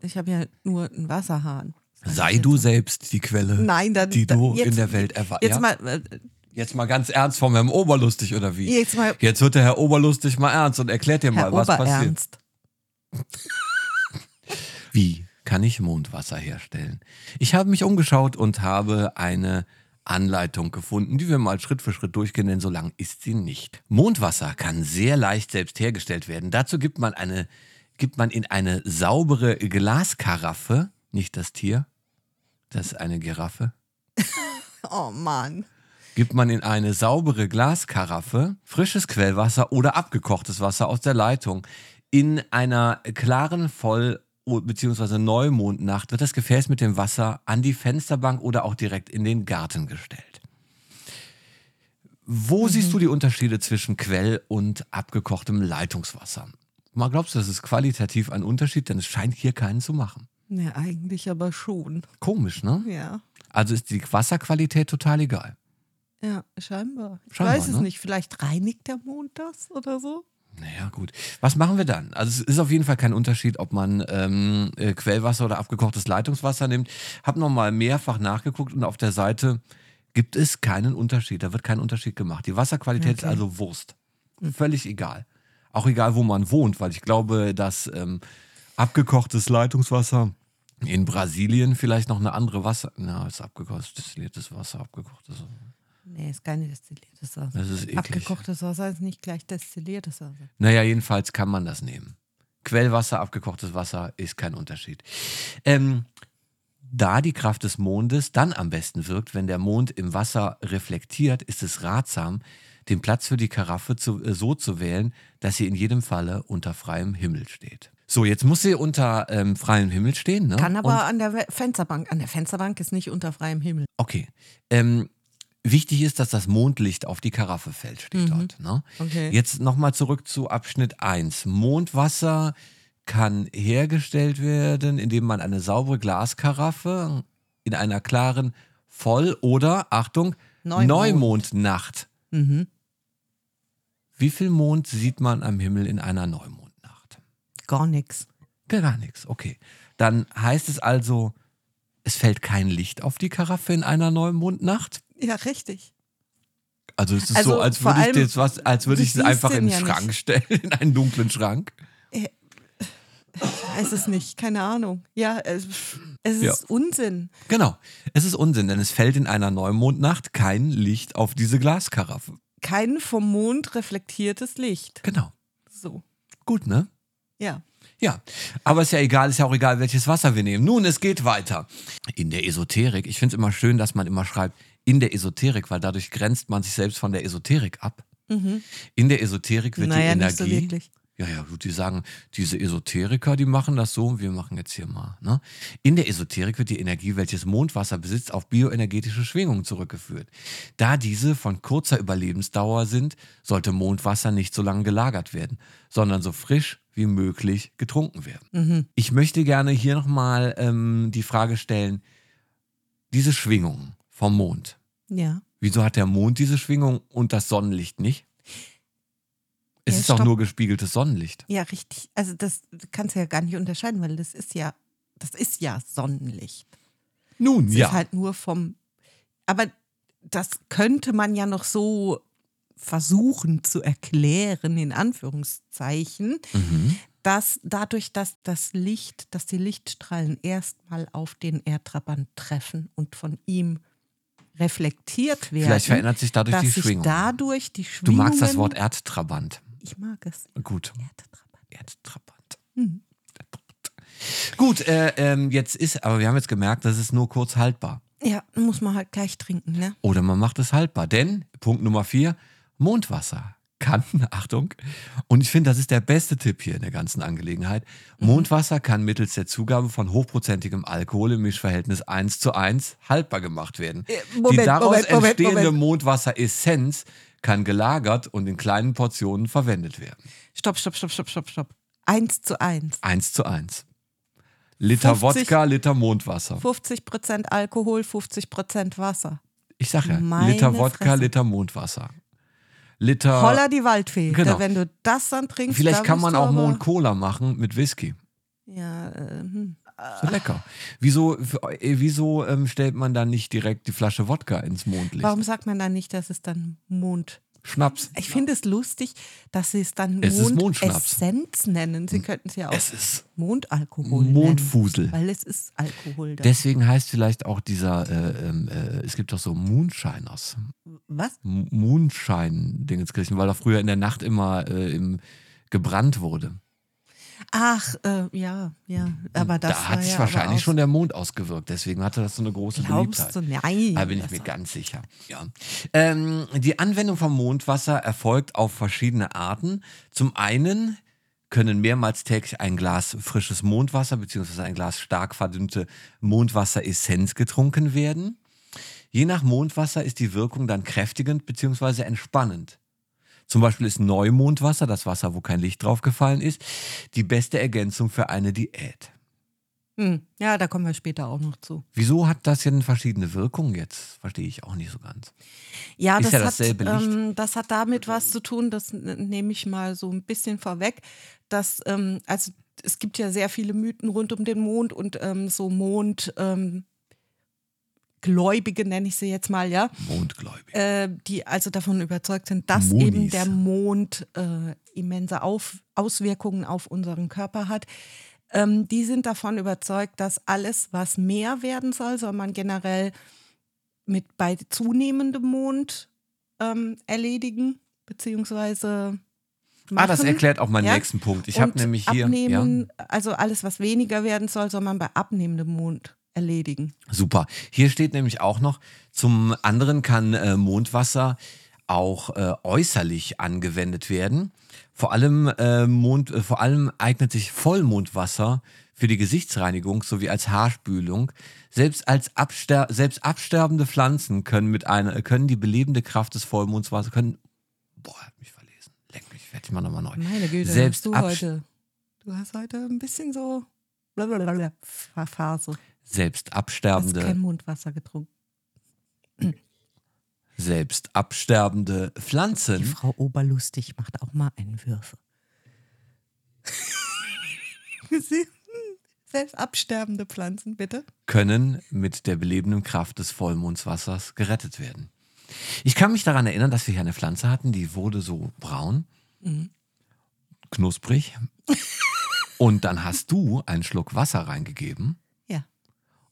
Ich habe ja nur einen Wasserhahn. Sei du selbst die Quelle, Nein, dann, die dann du jetzt, in der Welt erwartest. Jetzt ja? mal, äh, Jetzt mal ganz ernst vom Herrn Oberlustig oder wie? Jetzt mal- Jetzt wird der Herr Oberlustig mal ernst und erklärt dir mal, Herr was passiert. Oberernst. Wie kann ich Mondwasser herstellen? Ich habe mich umgeschaut und habe eine Anleitung gefunden, die wir mal Schritt für Schritt durchgehen, denn so lang ist sie nicht. Mondwasser kann sehr leicht selbst hergestellt werden. Dazu gibt man eine, gibt man in eine saubere Glaskaraffe, nicht das Tier, das ist eine Giraffe, Oh Mann. gibt man in eine saubere Glaskaraffe frisches Quellwasser oder abgekochtes Wasser aus der Leitung. In einer klaren Voll- bzw. Neumondnacht wird das Gefäß mit dem Wasser an die Fensterbank oder auch direkt in den Garten gestellt. Wo siehst du die Unterschiede zwischen Quell- und abgekochtem Leitungswasser? Mal glaubst du, das ist qualitativ ein Unterschied, denn es scheint hier keinen zu machen. Ne, eigentlich aber schon. Komisch, ne? Ja. Also ist die Wasserqualität total egal. Ja, scheinbar. Ich Scheinbar, weiß es ne? nicht. Vielleicht reinigt der Mond das oder so? Naja, gut. Was machen wir dann? Also es ist auf jeden Fall kein Unterschied, ob man ähm, äh, Quellwasser oder abgekochtes Leitungswasser nimmt. Hab nochmal mehrfach nachgeguckt und auf der Seite gibt es keinen Unterschied. Da wird kein Unterschied gemacht. Die Wasserqualität ist Okay. also Wurst. Völlig egal. Auch egal, wo man wohnt, weil ich glaube, dass ähm, abgekochtes Leitungswasser in Brasilien vielleicht noch eine andere Wasser. Na, ist abgekochtes, destilliertes Wasser, abgekochtes. Nee, ist keine destilliertes Wasser. Das ist eklig. Abgekochtes Wasser ist nicht gleich destilliertes Wasser. Naja, jedenfalls kann man das nehmen. Quellwasser, abgekochtes Wasser ist kein Unterschied. Ähm, da die Kraft des Mondes dann am besten wirkt, wenn der Mond im Wasser reflektiert, ist es ratsam, den Platz für die Karaffe zu, äh, so zu wählen, dass sie in jedem Falle unter freiem Himmel steht. So, jetzt muss sie unter ähm, freiem Himmel stehen. Ne? Kann aber Und- an der Fensterbank. An der Fensterbank ist nicht unter freiem Himmel. Okay. Ähm, wichtig ist, dass das Mondlicht auf die Karaffe fällt, steht dort. Ne? Mhm. Okay. Jetzt nochmal zurück zu Abschnitt 1. Mondwasser kann hergestellt werden, indem man eine saubere Glaskaraffe in einer klaren Voll- oder, Achtung, Neumond. Neumondnacht. Mhm. Wie viel Mond sieht man am Himmel in einer Neumondnacht? Gar nichts. Gar nichts, okay. Dann heißt es also, es fällt kein Licht auf die Karaffe in einer Neumondnacht? Ja, richtig. Also es ist Also so, als würde ich das was, als würde ich es einfach in den ja Schrank nicht. stellen, in einen dunklen Schrank. Ich weiß es nicht, keine Ahnung. Ja, es, es Ja. ist Unsinn. Genau. Es ist Unsinn, denn es fällt in einer Neumondnacht kein Licht auf diese Glaskaraffe. Kein vom Mond reflektiertes Licht. Genau. So, Gut, ne? ja. Ja, aber ist ja egal, ist ja auch egal, welches Wasser wir nehmen. Nun, es geht weiter. In der Esoterik, ich finde es immer schön, dass man immer schreibt, in der Esoterik, weil dadurch grenzt man sich selbst von der Esoterik ab. In der Esoterik wird Mhm. Naja, die nicht so Energie. Ja, ja, gut, die sagen, diese Esoteriker, die machen das so, wir machen jetzt hier mal. Ne? In der Esoterik wird die Energie, welches Mondwasser besitzt, auf bioenergetische Schwingungen zurückgeführt. Da diese von kurzer Überlebensdauer sind, sollte Mondwasser nicht so lange gelagert werden, sondern so frisch wie möglich getrunken werden. Mhm. Ich möchte gerne hier nochmal ähm, die Frage stellen, diese Schwingung vom Mond, Ja. wieso hat der Mond diese Schwingung und das Sonnenlicht nicht? Es Ja, ist doch nur gespiegeltes Sonnenlicht. Ja, richtig. Also das kannst du ja gar nicht unterscheiden, weil das ist ja, das ist ja Sonnenlicht. Nun, Es ja. ist halt nur vom. Aber das könnte man ja noch so versuchen zu erklären, in Anführungszeichen, Mhm. dass dadurch, dass das Licht, dass die Lichtstrahlen erstmal auf den Erdtrabant treffen und von ihm reflektiert werden. Vielleicht verändert sich dadurch die Schwingung. dadurch die Du magst das Wort Erdtrabant. Ich mag es. Gut. Erdtrabant. Erdtrabant. Mhm. Gut, äh, ähm, jetzt ist, aber wir haben jetzt gemerkt, das ist nur kurz haltbar. Ja, muss man halt gleich trinken, ne? Oder man macht es haltbar. Denn, Punkt Nummer vier, Mondwasser kann, Achtung, und ich finde, das ist der beste Tipp hier in der ganzen Angelegenheit. Mhm. Mondwasser kann mittels der Zugabe von hochprozentigem Alkohol im Mischverhältnis 1 zu 1 haltbar gemacht werden. Die Moment, daraus Moment, Moment, entstehende. Mondwasseressenz kann gelagert und in kleinen Portionen verwendet werden. Stopp, stopp, stopp, stopp, stopp, stopp. Eins zu eins. 1 zu 1. Liter 50 Wodka, Liter Mondwasser. 50% Alkohol, 50% Wasser. Ich sag ja, Meine Liter Wodka, Fresse. Liter Mondwasser. Liter. Holla die Waldfee. Genau. Da, wenn du das dann trinkst, Vielleicht da kann man auch Mond Cola machen mit Whisky. Ja, äh, hm. So lecker. Wieso, äh, wieso ähm, stellt man dann nicht direkt die Flasche Wodka ins Mondlicht? Warum sagt man dann nicht, dass es dann Mond? Schnaps. Ich finde es lustig, dass sie es dann Es. Mondessenz nennen. Sie könnten es ja auch Es ist Mondalkohol Mondfusel. nennen. Weil es ist Alkohol. Da. Deswegen heißt vielleicht auch dieser, äh, ähm, äh, es gibt doch so Moonshiners. Was? Moonshine-Dingenskirchen, weil da früher in der Nacht immer äh, im, gebrannt wurde. Ach, äh, ja, ja. Aber das da hat sich ja wahrscheinlich schon der Mond ausgewirkt. Deswegen hatte das so eine große Glaubst Beliebtheit. du? Nein. Da bin ich mir ganz sicher. Ja. Ähm, die Anwendung von Mondwasser erfolgt auf verschiedene Arten. Zum einen können mehrmals täglich ein Glas frisches Mondwasser bzw. ein Glas stark verdünnte Mondwasseressenz getrunken werden. Je nach Mondwasser ist die Wirkung dann kräftigend bzw. entspannend. Zum Beispiel ist Neumondwasser, das Wasser, wo kein Licht drauf gefallen ist, die beste Ergänzung für eine Diät. Hm. Ja, da kommen wir später auch noch zu. Wieso hat das denn verschiedene Wirkungen jetzt? Verstehe ich auch nicht so ganz. Ja, Ist das, ja hat, dasselbe Licht. ähm, das hat damit was zu tun, das nehme ich mal so ein bisschen vorweg, dass, ähm, also es gibt ja sehr viele Mythen rund um den Mond und ähm, so Mond, ähm, Mondgläubige, nenne ich sie jetzt mal, ja, Mondgläubig. äh, die also davon überzeugt sind, dass Moonies. eben der Mond äh, immense auf Auswirkungen auf unseren Körper hat. Ähm, die sind davon überzeugt, dass alles, was mehr werden soll, soll man generell mit bei zunehmendem Mond ähm, erledigen, beziehungsweise Ah, das machen. erklärt auch meinen Ja. nächsten Punkt. Ich habe nämlich hier. Abnehmen, also alles, was weniger werden soll, soll man bei abnehmendem Mond erledigen. Super. Hier steht nämlich auch noch, zum anderen kann äh, Mondwasser auch äh, äußerlich angewendet werden. Vor allem, äh, Mond, äh, vor allem eignet sich Vollmondwasser für die Gesichtsreinigung sowie als Haarspülung. Selbst, als abster selbst absterbende Pflanzen können, mit einer, können die belebende Kraft des Vollmondswassers können. Boah, hab mich verlesen. Leck mich, werde ich mal nochmal neu. Meine Güte, Selbst du abst- heute. Du hast heute ein bisschen so Phase. Selbst hast absterbende. kein Mondwasser getrunken. selbst absterbende Die Pflanzen Frau Oberlustig macht auch mal Einwürfe. Selbst absterbende Pflanzen, bitte. können mit der belebenden Kraft des Vollmondswassers gerettet werden. Ich kann mich daran erinnern, dass wir hier eine Pflanze hatten, die wurde so braun, knusprig. Und dann hast du einen Schluck Wasser reingegeben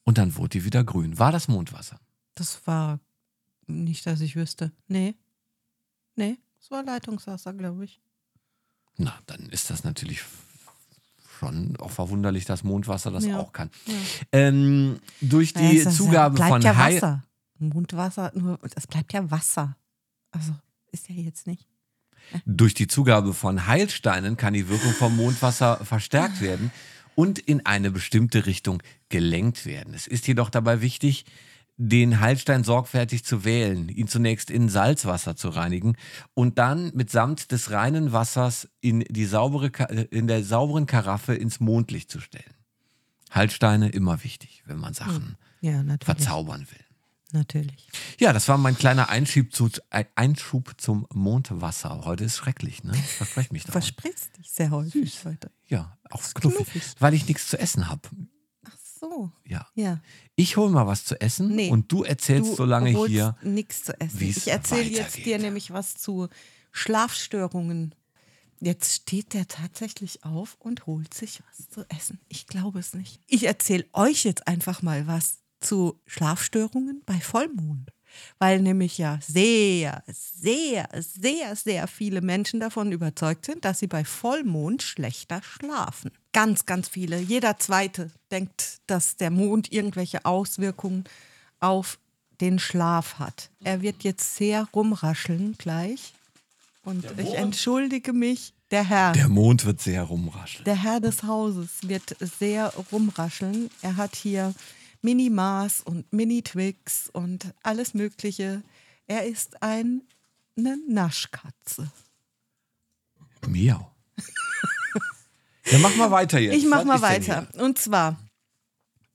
und dann wurde die wieder grün. War das Mondwasser? das war nicht, dass ich wüsste. Nee. Nee, es war Leitungswasser, glaube ich. Na, dann ist das natürlich schon auch verwunderlich, dass Mondwasser das Ja. auch kann. Ja. Ähm, durch die ja- Zugabe bleibt von ja Hai Wasser. Mondwasser, nur, es bleibt ja Wasser. Also, ist ja jetzt nicht. Durch die Zugabe von Heilsteinen kann die Wirkung vom Mondwasser verstärkt werden und in eine bestimmte Richtung gelenkt werden. Es ist jedoch dabei wichtig, den Heilstein sorgfältig zu wählen, ihn zunächst in Salzwasser zu reinigen und dann mitsamt des reinen Wassers in, die saubere, äh, in der sauberen Karaffe ins Mondlicht zu stellen. Heilsteine immer wichtig, wenn man Sachen Ja, verzaubern will. Natürlich. Ja, das war mein kleiner Einschub, zu, ein- Einschub zum Mondwasser. Heute ist schrecklich, ne? Ich verspreche mich Du davon. versprichst dich sehr häufig heute. Ja, auch knuffig, knuffig. weil ich nichts zu essen habe. Ach so. Ja. Ja. Ich hole mal was zu essen Nee, und du erzählst du so lange hier. nichts zu essen. Ich erzähle jetzt dir nämlich was zu Schlafstörungen. Jetzt steht der tatsächlich auf und holt sich was zu essen. Ich glaube es nicht. Ich erzähle euch jetzt einfach mal was zu Schlafstörungen bei Vollmond. Weil nämlich ja sehr, sehr, sehr, sehr viele Menschen davon überzeugt sind, dass sie bei Vollmond schlechter schlafen. Ganz, ganz viele. Jeder zweite denkt, dass der Mond irgendwelche Auswirkungen auf den Schlaf hat. Er wird jetzt sehr rumrascheln gleich. Und ich entschuldige mich, der Herr. Der Mond wird sehr rumrascheln. Der Herr des Hauses wird sehr rumrascheln. Er hat hier Mini-Mars und Mini-Twix und alles Mögliche. Er ist ein, eine Naschkatze. Miau. ja, mach mal weiter jetzt. Ich mach Was mal weiter. Und zwar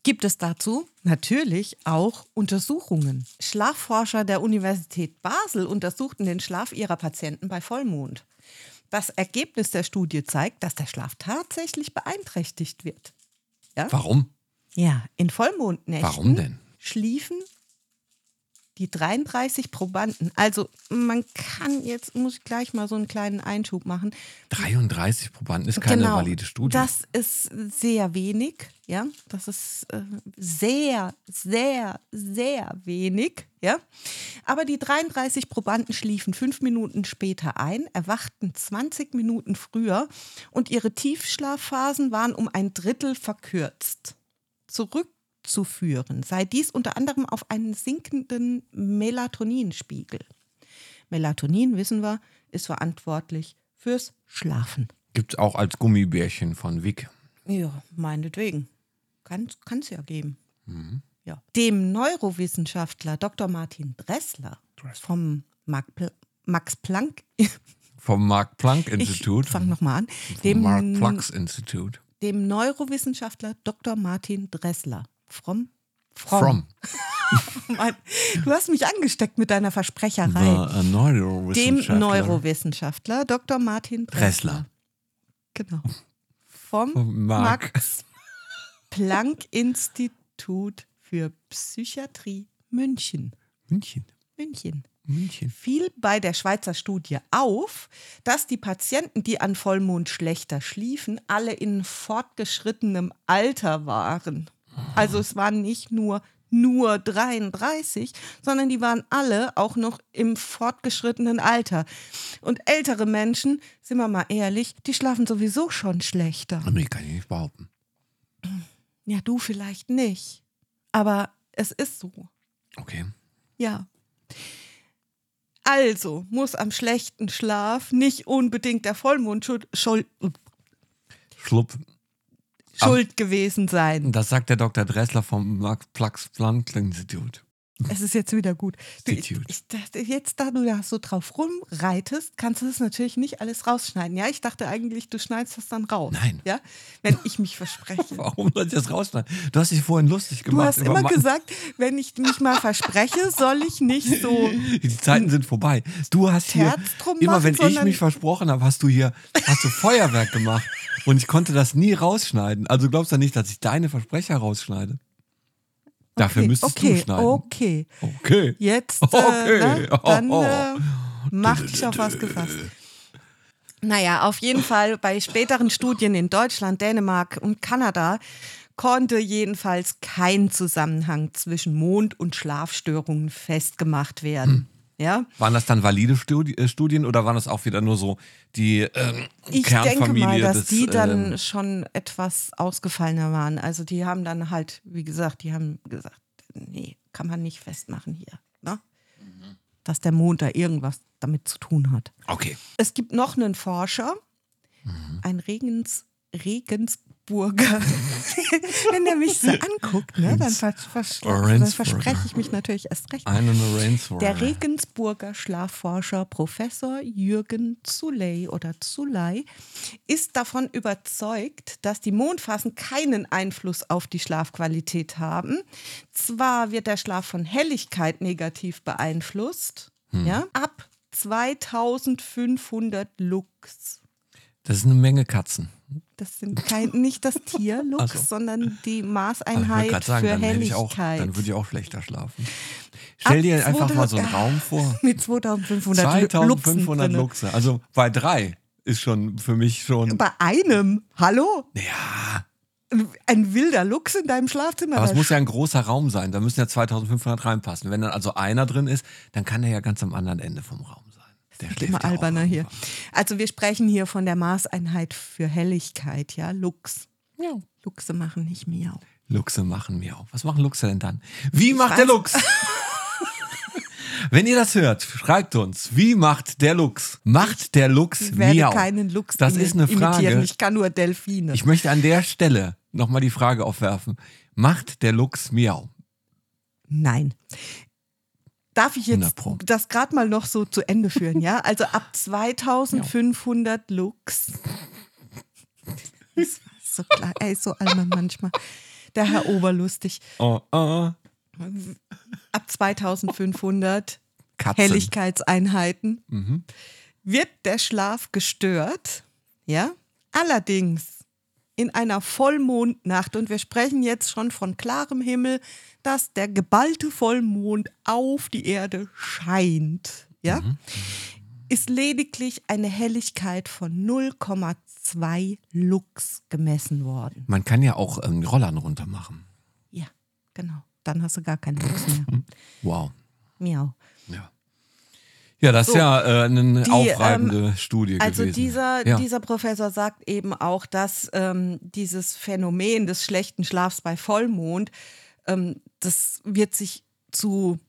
gibt es dazu natürlich auch Untersuchungen. Schlafforscher der Universität Basel untersuchten den Schlaf ihrer Patienten bei Vollmond. Das Ergebnis der Studie zeigt, dass der Schlaf tatsächlich beeinträchtigt wird. hier? Warum? Ja, in Vollmondnächten Warum denn? schliefen die 33 Probanden. Also man kann jetzt, muss ich gleich mal so einen kleinen Einschub machen. 33 Probanden ist keine valide Studie. Genau. Das ist sehr wenig, ja. Das ist äh, sehr, sehr, sehr wenig, ja. Aber die 33 Probanden schliefen fünf Minuten später ein, erwachten 20 Minuten früher und ihre Tiefschlafphasen waren um ein Drittel verkürzt. Zurückzuführen sei dies unter anderem auf einen sinkenden Melatoninspiegel. Melatonin, wissen wir, ist verantwortlich fürs Schlafen. Gibt es auch als Gummibärchen von Wick. Ja, meinetwegen. Kann es ja geben. Ja. Dem Neurowissenschaftler Dr. Martin Dressler vom Mark Pl Max Planck, Vom Mark-Planck ich Institut. fange nochmal an, Vom dem, Mark-Planck Institut. Dem Neurowissenschaftler Dr. Martin Dressler from, from. From. Mann, du hast mich angesteckt mit deiner Versprecherei. Uh, Dem Neurowissenschaftler. Neurowissenschaftler Dr. Martin Dressler. Dressler. Genau. Vom Vom Mark. Max Planck Institut für Psychiatrie, München. München. München. München. fiel bei der Schweizer Studie auf, dass die Patienten, die an Vollmond schlechter schliefen, alle in fortgeschrittenem Alter waren. Also es waren nicht nur nur 33, sondern die waren alle auch noch im fortgeschrittenen Alter. Und ältere Menschen, sind wir mal ehrlich, die schlafen sowieso schon schlechter. Nee, kann ich nicht behaupten. Ja, du vielleicht nicht. Aber es ist so. Okay. Ja. Also muss am schlechten Schlaf nicht unbedingt der Vollmond schuld, schuld, schuld gewesen sein. Das sagt der Dr. Dressler vom Max-Planck-Institut. Es ist jetzt wieder gut. Du, ich, ich dachte, jetzt, da du da so drauf rumreitest, kannst du das natürlich nicht alles rausschneiden. Ja, ich dachte eigentlich, du schneidest das dann raus. Nein. Ja, wenn ich mich verspreche. Warum soll ich das rausschneiden? Du hast dich vorhin lustig Du gemacht. hast über immer Ma- gesagt, wenn ich mich mal verspreche, soll ich nicht so. Die Zeiten sind vorbei. Du hast hier, drum immer machen, wenn ich mich versprochen habe, hast du hier, hast du Feuerwerk gemacht. Und ich konnte das nie rausschneiden. Also glaubst du nicht, dass ich deine Versprecher rausschneide? Dafür okay, müsstest okay, du schneiden. Okay, Okay. Jetzt, äh, Okay. ne, dann Oh, oh. äh, mach dich auf was gefasst. Naja, auf jeden Fall bei späteren Studien in Deutschland, Dänemark und Kanada konnte jedenfalls kein Zusammenhang zwischen Mond- und Schlafstörungen festgemacht werden. Ja, Waren das dann valide äh, Studien oder waren das auch wieder nur so die ähm, ich denke Kernfamilie mal, dass des, die dann ähm, schon etwas ausgefallener waren. Also die haben dann halt, wie gesagt, die haben gesagt, nee, kann man nicht festmachen hier. Ne? Dass der Mond da irgendwas damit zu tun hat. Okay. Es gibt noch einen Forscher, Mhm. ein Regens, Regensburger. Wenn der mich so anguckt, ne, dann, vers vers dann verspreche ich mich natürlich erst recht. Der Regensburger Schlafforscher Professor Jürgen Zuley oder Zuley ist davon überzeugt, dass die Mondphasen keinen Einfluss auf die Schlafqualität haben. Zwar wird der Schlaf von Helligkeit negativ beeinflusst, ja, ab 2500 Lux. Das ist eine Menge Katzen. Das sind kein, nicht das Tier Lux, so. sondern die Maßeinheit gerade sagen, für dann, ich auch, Helligkeit. dann würde ich auch schlechter schlafen. Stell Ab dir einfach mal 2000 so einen Raum vor. Mit 2500 Luxen 2500 drinne. Luchse. Also bei drei ist schon für mich schon. Bei einem? Hallo? Ja, Ein wilder Luchs in deinem Schlafzimmer? aber es muss ja ein großer Raum sein. Da müssen ja 2500 reinpassen. Wenn dann also einer drin ist, dann kann der ja ganz am anderen Ende vom Raum sein. Der wird immer alberner hier. Also wir sprechen hier von der Maßeinheit für Helligkeit, ja, Lux. Ja. Luchse machen nicht miau. Luchse machen Miau. Was machen Luchse denn dann? Wie macht weiß- der Luchs? Wenn ihr das hört, schreibt uns, wie macht der Luchs? Macht der Luchs Ich werde Miau? keinen Luchs Das ist eine imitieren. Frage. Ich kann nur Delfine. Ich möchte an der Stelle nochmal die Frage aufwerfen. Macht der Luchs Miau? Nein. Darf ich 100 jetzt das gerade mal noch so zu Ende führen, ja? Also ab 2500 Lux. Das ist so klar, er ist so albern manchmal. Der Herr Oberlustig. Oh, oh. Ab 2500 Katzen. Helligkeitseinheiten Mhm. wird der Schlaf gestört. Ja? Allerdings in einer Vollmondnacht, und wir sprechen jetzt schon von klarem Himmel, dass der geballte Vollmond auf die Erde scheint. Ja? Ist lediglich eine Helligkeit von 0,2 Lux gemessen worden. Man kann ja auch ähm, Rollern runter machen. Ja, genau. Dann hast du gar keinen Lux mehr. Wow. Miau. Ja. Das ist So. ja äh, eine Die, aufreibende Studie Also gewesen. dieser, ja. dieser Professor sagt eben auch, dass ähm, dieses Phänomen des schlechten Schlafs bei Vollmond, ähm, das wird sich zu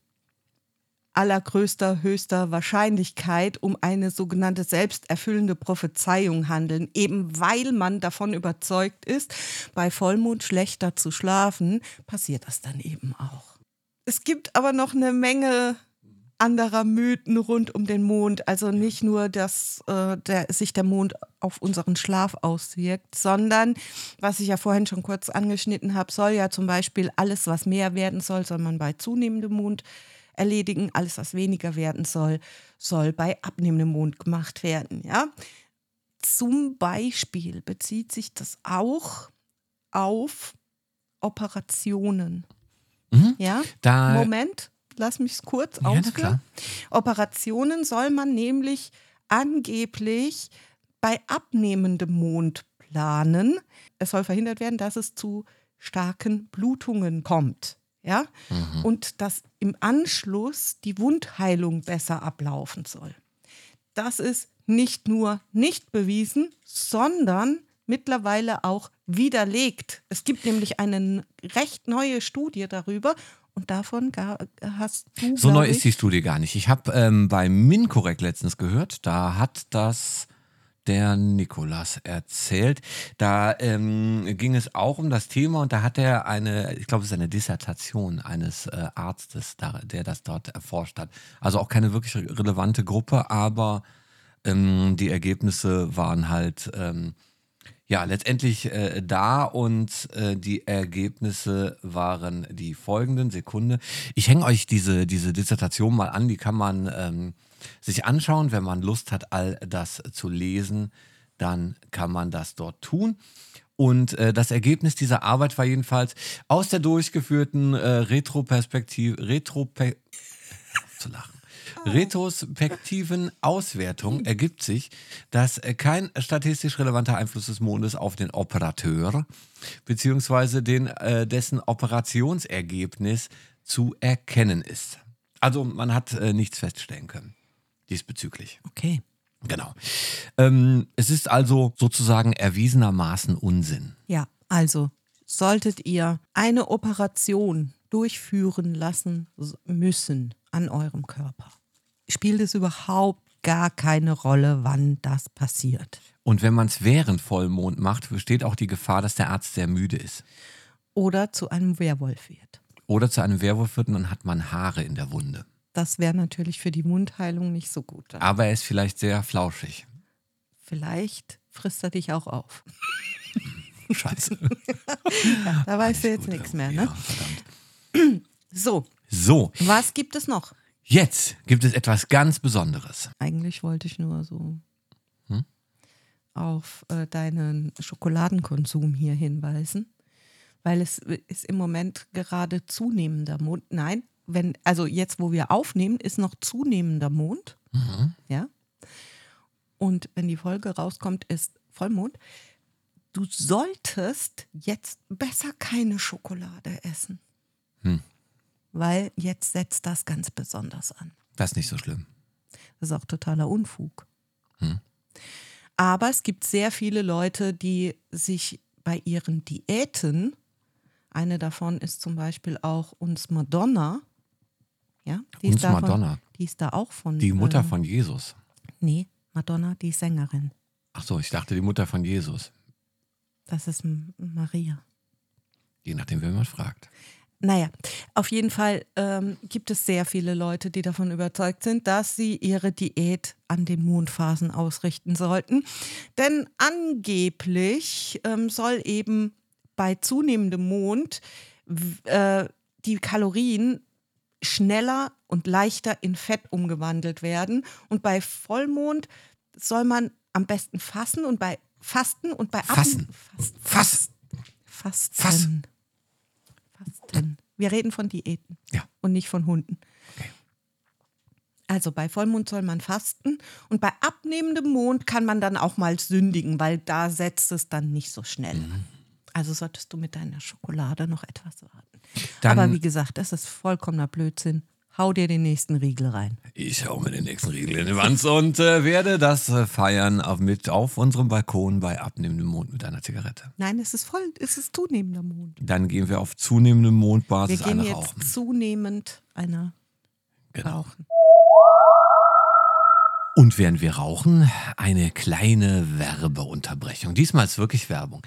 allergrößter, höchster Wahrscheinlichkeit um eine sogenannte selbsterfüllende Prophezeiung handeln, eben weil man davon überzeugt ist, bei Vollmond schlechter zu schlafen, passiert das dann eben auch. Es gibt aber noch eine Menge anderer Mythen rund um den Mond. Also nicht nur, dass äh, der, sich der Mond auf unseren Schlaf auswirkt, sondern, was ich ja vorhin schon kurz angeschnitten habe, soll ja zum Beispiel alles, was mehr werden soll, soll man bei zunehmendem Mond erledigen. Alles, was weniger werden soll, soll bei abnehmendem Mond gemacht werden. Ja? Zum Beispiel bezieht sich das auch auf Operationen. Ja, Da- Moment, lass mich kurz Ja, ausführen. Operationen soll man nämlich angeblich bei abnehmendem Mond planen. Es soll verhindert werden, dass es zu starken Blutungen kommt. Ja? Mhm. Und dass im Anschluss die Wundheilung besser ablaufen soll. Das ist nicht nur nicht bewiesen, sondern mittlerweile auch widerlegt. Es gibt nämlich eine recht neue Studie darüber und davon hast du. So neu ich, ist die Studie gar nicht. Ich habe ähm, bei Minkorrekt letztens gehört, da hat das der Nikolas erzählt. Da ähm, ging es auch um das Thema und da hat er eine, ich glaube, es ist eine Dissertation eines äh, Arztes, da, der das dort erforscht hat. Also auch keine wirklich re- relevante Gruppe, aber ähm, die Ergebnisse waren halt ähm, ja, letztendlich äh, da und äh, die Ergebnisse waren die folgenden. Sekunde. Ich hänge euch diese, diese Dissertation mal an, die kann man ähm, sich anschauen. Wenn man Lust hat, all das zu lesen, dann kann man das dort tun. Und äh, das Ergebnis dieser Arbeit war jedenfalls aus der durchgeführten äh, Retroperspektive, Retrope zu lachen. Retrospektiven Auswertung ergibt sich, dass äh, kein statistisch relevanter Einfluss des Mondes auf den Operateur beziehungsweise den, äh, dessen Operationsergebnis zu erkennen ist. Also man hat äh, nichts feststellen können diesbezüglich. Okay. Genau. Ähm, es ist also sozusagen erwiesenermaßen Unsinn. Ja, also solltet ihr eine Operation durchführen lassen müssen an eurem Körper, spielt es überhaupt gar keine Rolle, wann das passiert. Und wenn man es während Vollmond macht, besteht auch die Gefahr, dass der Arzt sehr müde ist. Oder zu einem Werwolf wird. Oder zu einem Werwolf wird und dann hat man Haare in der Wunde. Das wäre natürlich für die Wundheilung nicht so gut. Aber er ist vielleicht sehr flauschig. Vielleicht frisst er dich auch auf. Scheiße. Da weißt du jetzt nichts mehr, ja, ne? verdammt. So, So, was gibt es noch? Jetzt gibt es etwas ganz Besonderes. Eigentlich wollte ich nur so Hm? auf äh, deinen Schokoladenkonsum hier hinweisen, weil es ist im Moment gerade zunehmender Mond. Nein, wenn also jetzt, wo wir aufnehmen, ist noch zunehmender Mond. Mhm. Ja. Und wenn die Folge rauskommt, ist Vollmond. Du solltest jetzt besser keine Schokolade essen. Hm. Weil jetzt setzt das ganz besonders an. Das ist nicht so schlimm. Das ist auch totaler Unfug. Hm. Aber es gibt sehr viele Leute, die sich bei ihren Diäten, eine davon ist zum Beispiel auch uns Madonna, ja, die Uns ist davon, Madonna. die ist da auch von. Die Mutter äh, von Jesus. Nee, Madonna, die Sängerin. Ach so, ich dachte die Mutter von Jesus. Das ist M- Maria. Je nachdem, wer man fragt. Naja, auf jeden Fall ähm, gibt es sehr viele Leute, die davon überzeugt sind, dass sie ihre Diät an den Mondphasen ausrichten sollten. Denn angeblich ähm, soll eben bei zunehmendem Mond äh, die Kalorien schneller und leichter in Fett umgewandelt werden. Und bei Vollmond soll man am besten fassen und bei Fasten und bei Ab- Fassen. Fast, Fass. Fasten. Fass. Fasten. Wir reden von Diäten Ja. und nicht von Hunden. Also bei Vollmond soll man fasten und bei abnehmendem Mond kann man dann auch mal sündigen, weil da setzt es dann nicht so schnell Mhm. Also solltest du mit deiner Schokolade noch etwas warten. Dann- Aber wie gesagt, das ist vollkommener Blödsinn. Hau dir den nächsten Riegel rein. Ich hau mir den nächsten Riegel in die Wand und äh, werde das äh, feiern auf, mit auf unserem Balkon bei abnehmendem Mond mit einer Zigarette. Nein, es ist voll, es ist zunehmender Mond. Dann gehen wir auf zunehmendem Wir Mondbasis gehen eine jetzt rauchen. zunehmend einer Genau. rauchen. Und während wir rauchen, eine kleine Werbeunterbrechung. Diesmal ist wirklich Werbung.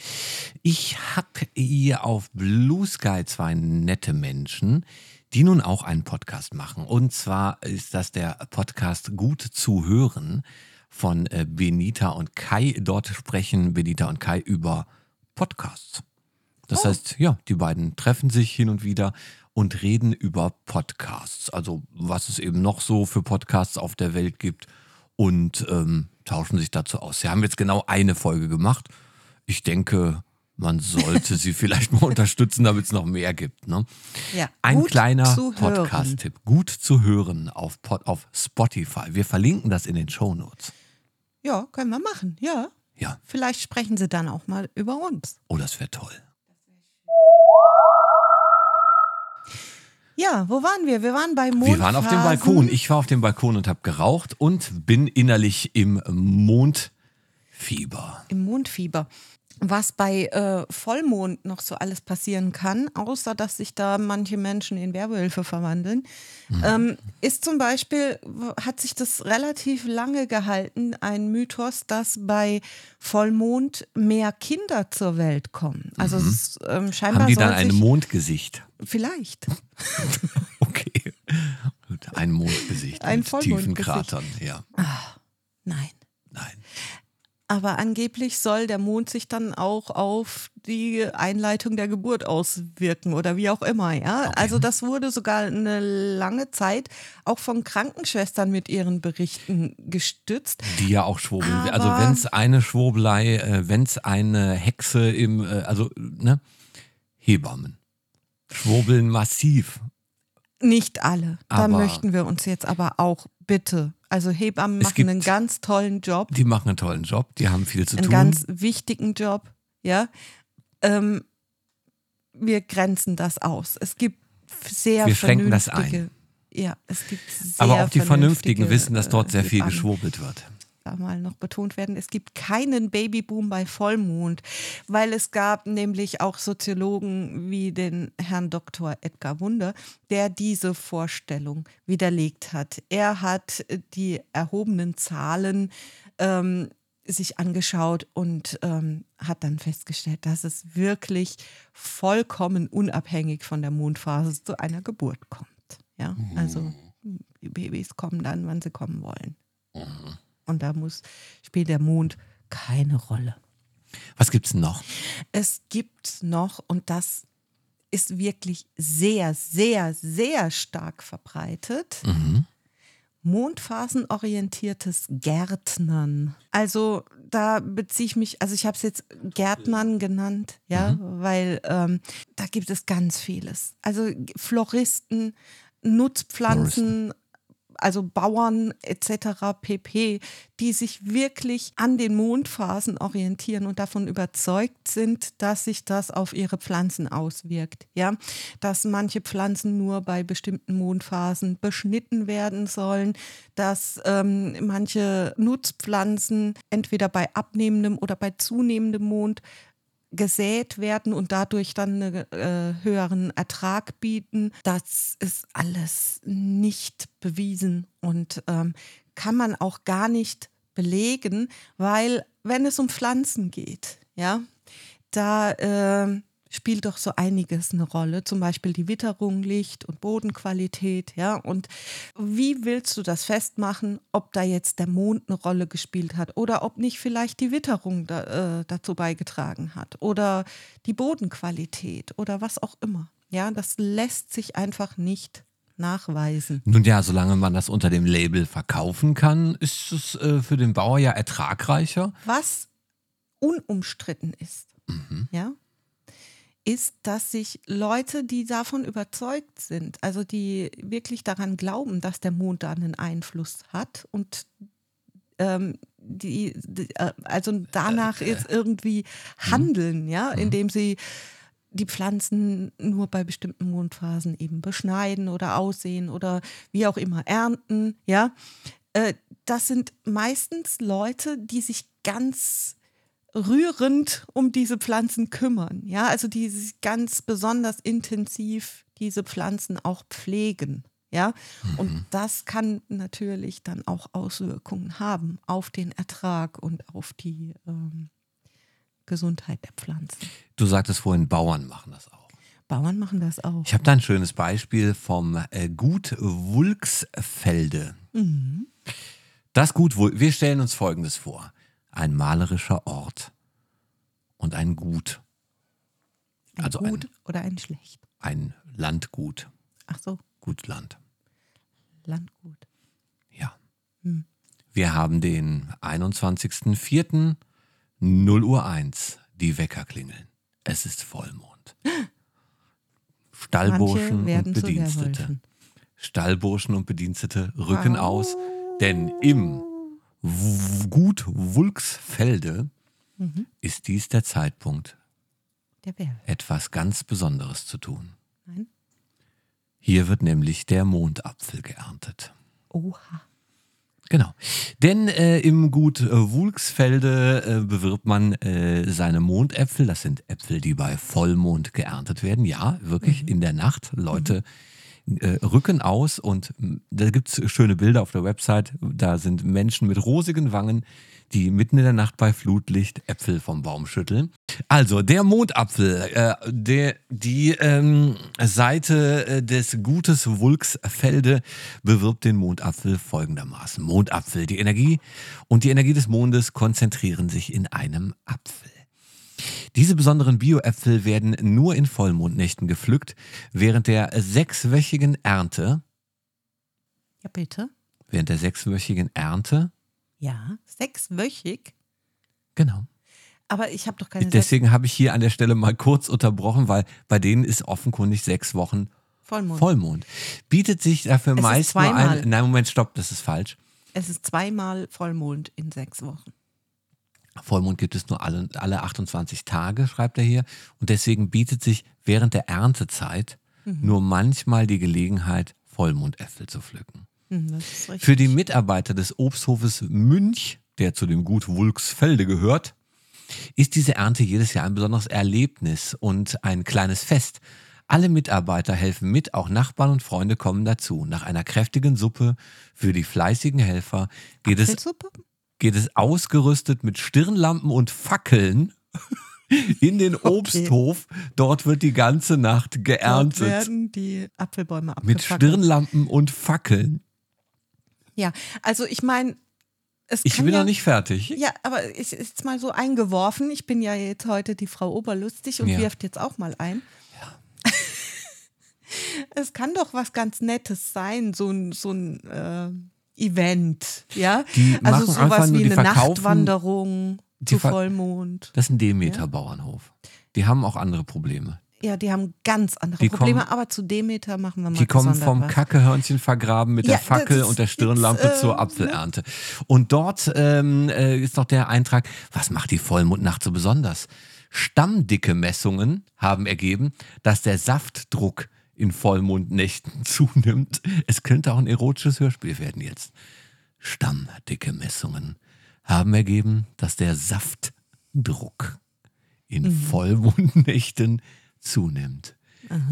Ich habe hier auf Blue Sky zwei nette Menschen, die nun auch einen Podcast machen. Und zwar ist das der Podcast Gut zu hören von äh, Benita und Kai. Dort sprechen Benita und Kai über Podcasts. Das heißt, ja, die beiden treffen sich hin und wieder und reden über Podcasts. Also was es eben noch so für Podcasts auf der Welt gibt und ähm, tauschen sich dazu aus. Sie haben jetzt genau eine Folge gemacht. Ich denke, Man sollte sie vielleicht mal unterstützen, damit es noch mehr gibt. Ne? Ja, Ein kleiner. Podcast-Tipp. Gut zu hören auf, Pod, auf Spotify. Wir verlinken das in den Shownotes. Ja, können wir machen. Ja. Ja, Vielleicht sprechen sie dann auch mal über uns. oh, das wäre toll. Ja, wo waren wir? Wir waren bei Mondphasen. Wir waren auf dem Balkon. Ich war auf dem Balkon und habe geraucht und bin innerlich im Mondfieber. Im Mondfieber. Was bei äh, Vollmond noch so alles passieren kann, außer dass sich da manche Menschen in Werwölfe verwandeln, ähm, ist zum Beispiel, hat sich das relativ lange gehalten, ein Mythos, dass bei Vollmond mehr Kinder zur Welt kommen. Also es ist, ähm, scheinbar Haben die dann ein sich, Mondgesicht? Vielleicht. Okay. Ein Mondgesicht Ein mit tiefen. Kratern. Ja, Nein. nein. Aber angeblich soll der Mond sich dann auch auf die Einleitung der Geburt auswirken oder wie auch immer, ja. Also das wurde sogar eine lange Zeit auch von Krankenschwestern mit ihren Berichten gestützt. Die ja auch schwurbeln. also Aber- wenn es eine Schwurbelei, äh, wenn es eine Hexe im, äh, also ne, Hebammen schwurbeln massiv. Nicht alle. Da Aber- möchten wir uns jetzt aber auch bitte. Also Hebammen machen gibt- einen ganz tollen Job. Die machen einen tollen Job, die haben viel zu einen tun. ganz wichtigen Job, ja. Ähm, wir grenzen das aus. Es gibt sehr Wir schränken das vernünftige. Ja, es gibt sehr Aber auch die Vernünftigen vernünftige, wissen, dass dort äh, sehr viel Hebammen. geschwurbelt wird. Da mal noch betont werden, es gibt keinen Babyboom bei Vollmond, weil es gab nämlich auch Soziologen wie den Herrn Dr. Edgar Wunder, der diese Vorstellung widerlegt hat. Er hat die erhobenen Zahlen ähm, sich angeschaut und ähm, hat dann festgestellt, dass es wirklich vollkommen unabhängig von der Mondphase zu einer Geburt kommt. Ja, also die Babys kommen dann, wann sie kommen wollen. Und da muss, spielt der Mond keine Rolle. Was gibt's noch? Es gibt noch, und das ist wirklich sehr, sehr, sehr stark verbreitet, mondphasenorientiertes Gärtnern. Also da beziehe ich mich, also ich habe es jetzt Gärtnern genannt, ja, weil ähm, da gibt es ganz vieles. Also Floristen, Nutzpflanzen, also Bauern etc. pp, die sich wirklich an den Mondphasen orientieren und davon überzeugt sind, dass sich das auf ihre Pflanzen auswirkt. Ja, dass manche Pflanzen nur bei bestimmten Mondphasen beschnitten werden sollen, dass ähm, manche Nutzpflanzen entweder bei abnehmendem oder bei zunehmendem Mond gesät werden und dadurch dann einen äh, höheren Ertrag bieten. Das ist alles nicht bewiesen und ähm, kann man auch gar nicht belegen, weil wenn es um Pflanzen geht, ja, da ähm, spielt doch so einiges eine Rolle, zum Beispiel die Witterung, Licht und Bodenqualität, ja. Und wie willst du das festmachen, ob da jetzt der Mond eine Rolle gespielt hat oder ob nicht vielleicht die Witterung da, äh, dazu beigetragen hat oder die Bodenqualität oder was auch immer. Ja, das lässt sich einfach nicht nachweisen. Nun ja, solange man das unter dem Label verkaufen kann, ist es äh, für den Bauer ja ertragreicher. Was unumstritten ist, ja, ist, dass sich Leute, die davon überzeugt sind, also die wirklich daran glauben, dass der Mond da einen Einfluss hat und ähm, die, die, äh, also danach ist irgendwie handeln, ja, indem sie die Pflanzen nur bei bestimmten Mondphasen eben beschneiden oder aussehen oder wie auch immer ernten, ja. Äh, das sind meistens Leute, die sich ganz rührend um diese Pflanzen kümmern, ja, also die sich ganz besonders intensiv diese Pflanzen auch pflegen, ja, und das kann natürlich dann auch Auswirkungen haben auf den Ertrag und auf die ähm, Gesundheit der Pflanzen. Du sagtest vorhin, Bauern machen das auch. Bauern machen das auch. Ich habe da ein schönes Beispiel vom äh, Gut Wulksfelde. Mhm. Das Gut wir stellen uns Folgendes vor. Ein malerischer Ort und ein Gut, Ein also gut oder ein schlecht. ein Landgut, Ach so, Gutland. Landgut. Ja. Hm. Wir haben den 21.04. 0 Uhr 1, die Wecker klingeln. Es ist Vollmond. Stallburschen und Bedienstete. Stallburschen und Bedienstete rücken aus, denn im Gut Wulksfelde Mhm. ist dies der Zeitpunkt, Der etwas ganz Besonderes zu tun. Nein. Hier wird nämlich der Mondapfel geerntet. Oha. Genau. Denn äh, im Gut äh, Wulksfelde äh, bewirbt man äh, seine Mondäpfel. Das sind Äpfel, die bei Vollmond geerntet werden. Ja, wirklich in der Nacht. Leute äh, rücken aus und mh, da gibt's schöne Bilder auf der Website. Da sind Menschen mit rosigen Wangen, die mitten in der Nacht bei Flutlicht Äpfel vom Baum schütteln. Also der Mondapfel, äh, der, die ähm, Seite äh, des Gutes Wulksfelde bewirbt den Mondapfel folgendermaßen. Mondapfel, die Energie und die Energie des Mondes konzentrieren sich in einem Apfel. Diese besonderen Bioäpfel werden nur in Vollmondnächten gepflückt, während der sechswöchigen Ernte, Ja, bitte. während der sechswöchigen Ernte, Ja, sechswöchig. genau. Aber ich habe doch keine Deswegen habe ich hier an der Stelle mal kurz unterbrochen, weil bei denen ist offenkundig sechs Wochen Vollmond. Vollmond. Bietet sich dafür Es ist meist nur ein. Nein, Moment, stopp, das ist falsch. Es ist zweimal Vollmond in sechs Wochen. Vollmond gibt es nur alle, alle 28 Tage, schreibt er hier. Und deswegen bietet sich während der Erntezeit Mhm. nur manchmal die Gelegenheit, Vollmondäpfel zu pflücken. Hm, richtig. Für die Mitarbeiter des Obsthofes Münch, der zu dem Gut Wulksfelde gehört, ist diese Ernte jedes Jahr ein besonderes Erlebnis und ein kleines Fest. Alle Mitarbeiter helfen mit, auch Nachbarn und Freunde kommen dazu. Nach einer kräftigen Suppe für die fleißigen Helfer geht es? Geht es ausgerüstet mit Stirnlampen und Fackeln in den Obsthof. Dort wird die ganze Nacht Dort geerntet. werden die Apfelbäume Mit abgefackelt. Stirnlampen und Fackeln. Ja, also ich meine, es Ich bin ja, noch nicht fertig. Ja, aber ich ist mal so eingeworfen. Ich bin ja jetzt heute die Frau Oberlustig und Ja. wirft jetzt auch mal ein. es kann doch was ganz Nettes sein, so ein, so ein äh, Event, ja? Die also machen einfach sowas nur, wie eine Nachtwanderung zu Vollmond. Das ist ein Demeter-Bauernhof. Die haben auch andere Probleme. Ja, die haben ganz andere Die Probleme, kommen- aber zu Demeter machen wir mal Die kommen vom. Kackehörnchen vergraben mit Ja, der Fackel das und der ist Stirnlampe jetzt, äh, zur Apfelernte. Und dort ähm, äh, ist noch der Eintrag, was macht die Vollmondnacht so besonders? Stammdicke Messungen haben ergeben, dass der Saftdruck in Vollmondnächten zunimmt. Es könnte auch ein erotisches Hörspiel werden jetzt. Stammdicke Messungen haben ergeben, dass der Saftdruck in Mhm. Vollmondnächten zunimmt.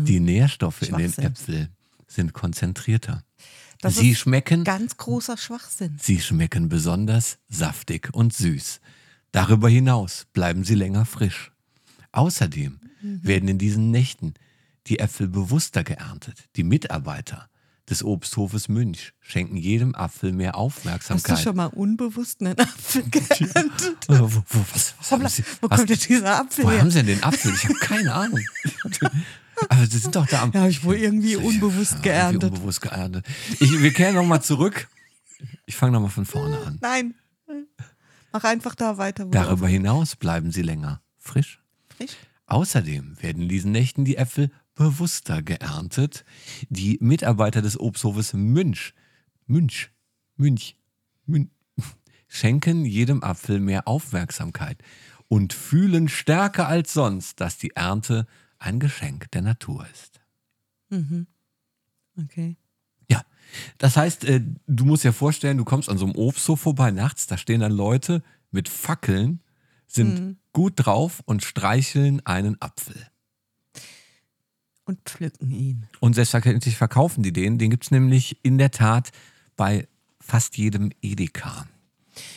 Die Nährstoffe in den. Äpfeln sind konzentrierter. Das Sie ist schmecken, Ganz großer Schwachsinn. sie schmecken besonders saftig und süß. Darüber hinaus bleiben sie länger frisch. Außerdem Mhm. werden in diesen Nächten die Äpfel bewusster geerntet. Die Mitarbeiter des Obsthofes Münch schenken jedem Apfel mehr Hast Aufmerksamkeit. du schon mal unbewusst einen Apfel geerntet? Äh, wo, wo, was, was haben Sie, wo was, kommt jetzt dieser Apfel wo her? haben Sie denn den Apfel? Ich habe keine Ahnung. Aber Sie sind doch da am. Ja, hab ich wohl irgendwie unbewusst Ja, geerntet. Irgendwie unbewusst geerntet. Ich, wir kehren nochmal zurück. Ich fange nochmal von vorne an. Nein. Mach einfach da weiter. wo Darüber hinaus bleiben sie länger frisch. frisch. Außerdem werden in diesen Nächten die Äpfel bewusster geerntet. Die Mitarbeiter des Obsthofes Münch, Münch, Münch, Münch schenken jedem Apfel mehr Aufmerksamkeit und fühlen stärker als sonst, dass die Ernte ein Geschenk der Natur ist. Okay. Ja, das heißt, äh, du musst dir vorstellen, du kommst an so einem Obsthof vorbei nachts, da stehen dann Leute mit Fackeln, sind gut drauf und streicheln einen Apfel. Und pflücken ihn. Und selbstverständlich verkaufen die den. Den gibt es nämlich in der Tat bei fast jedem Edeka.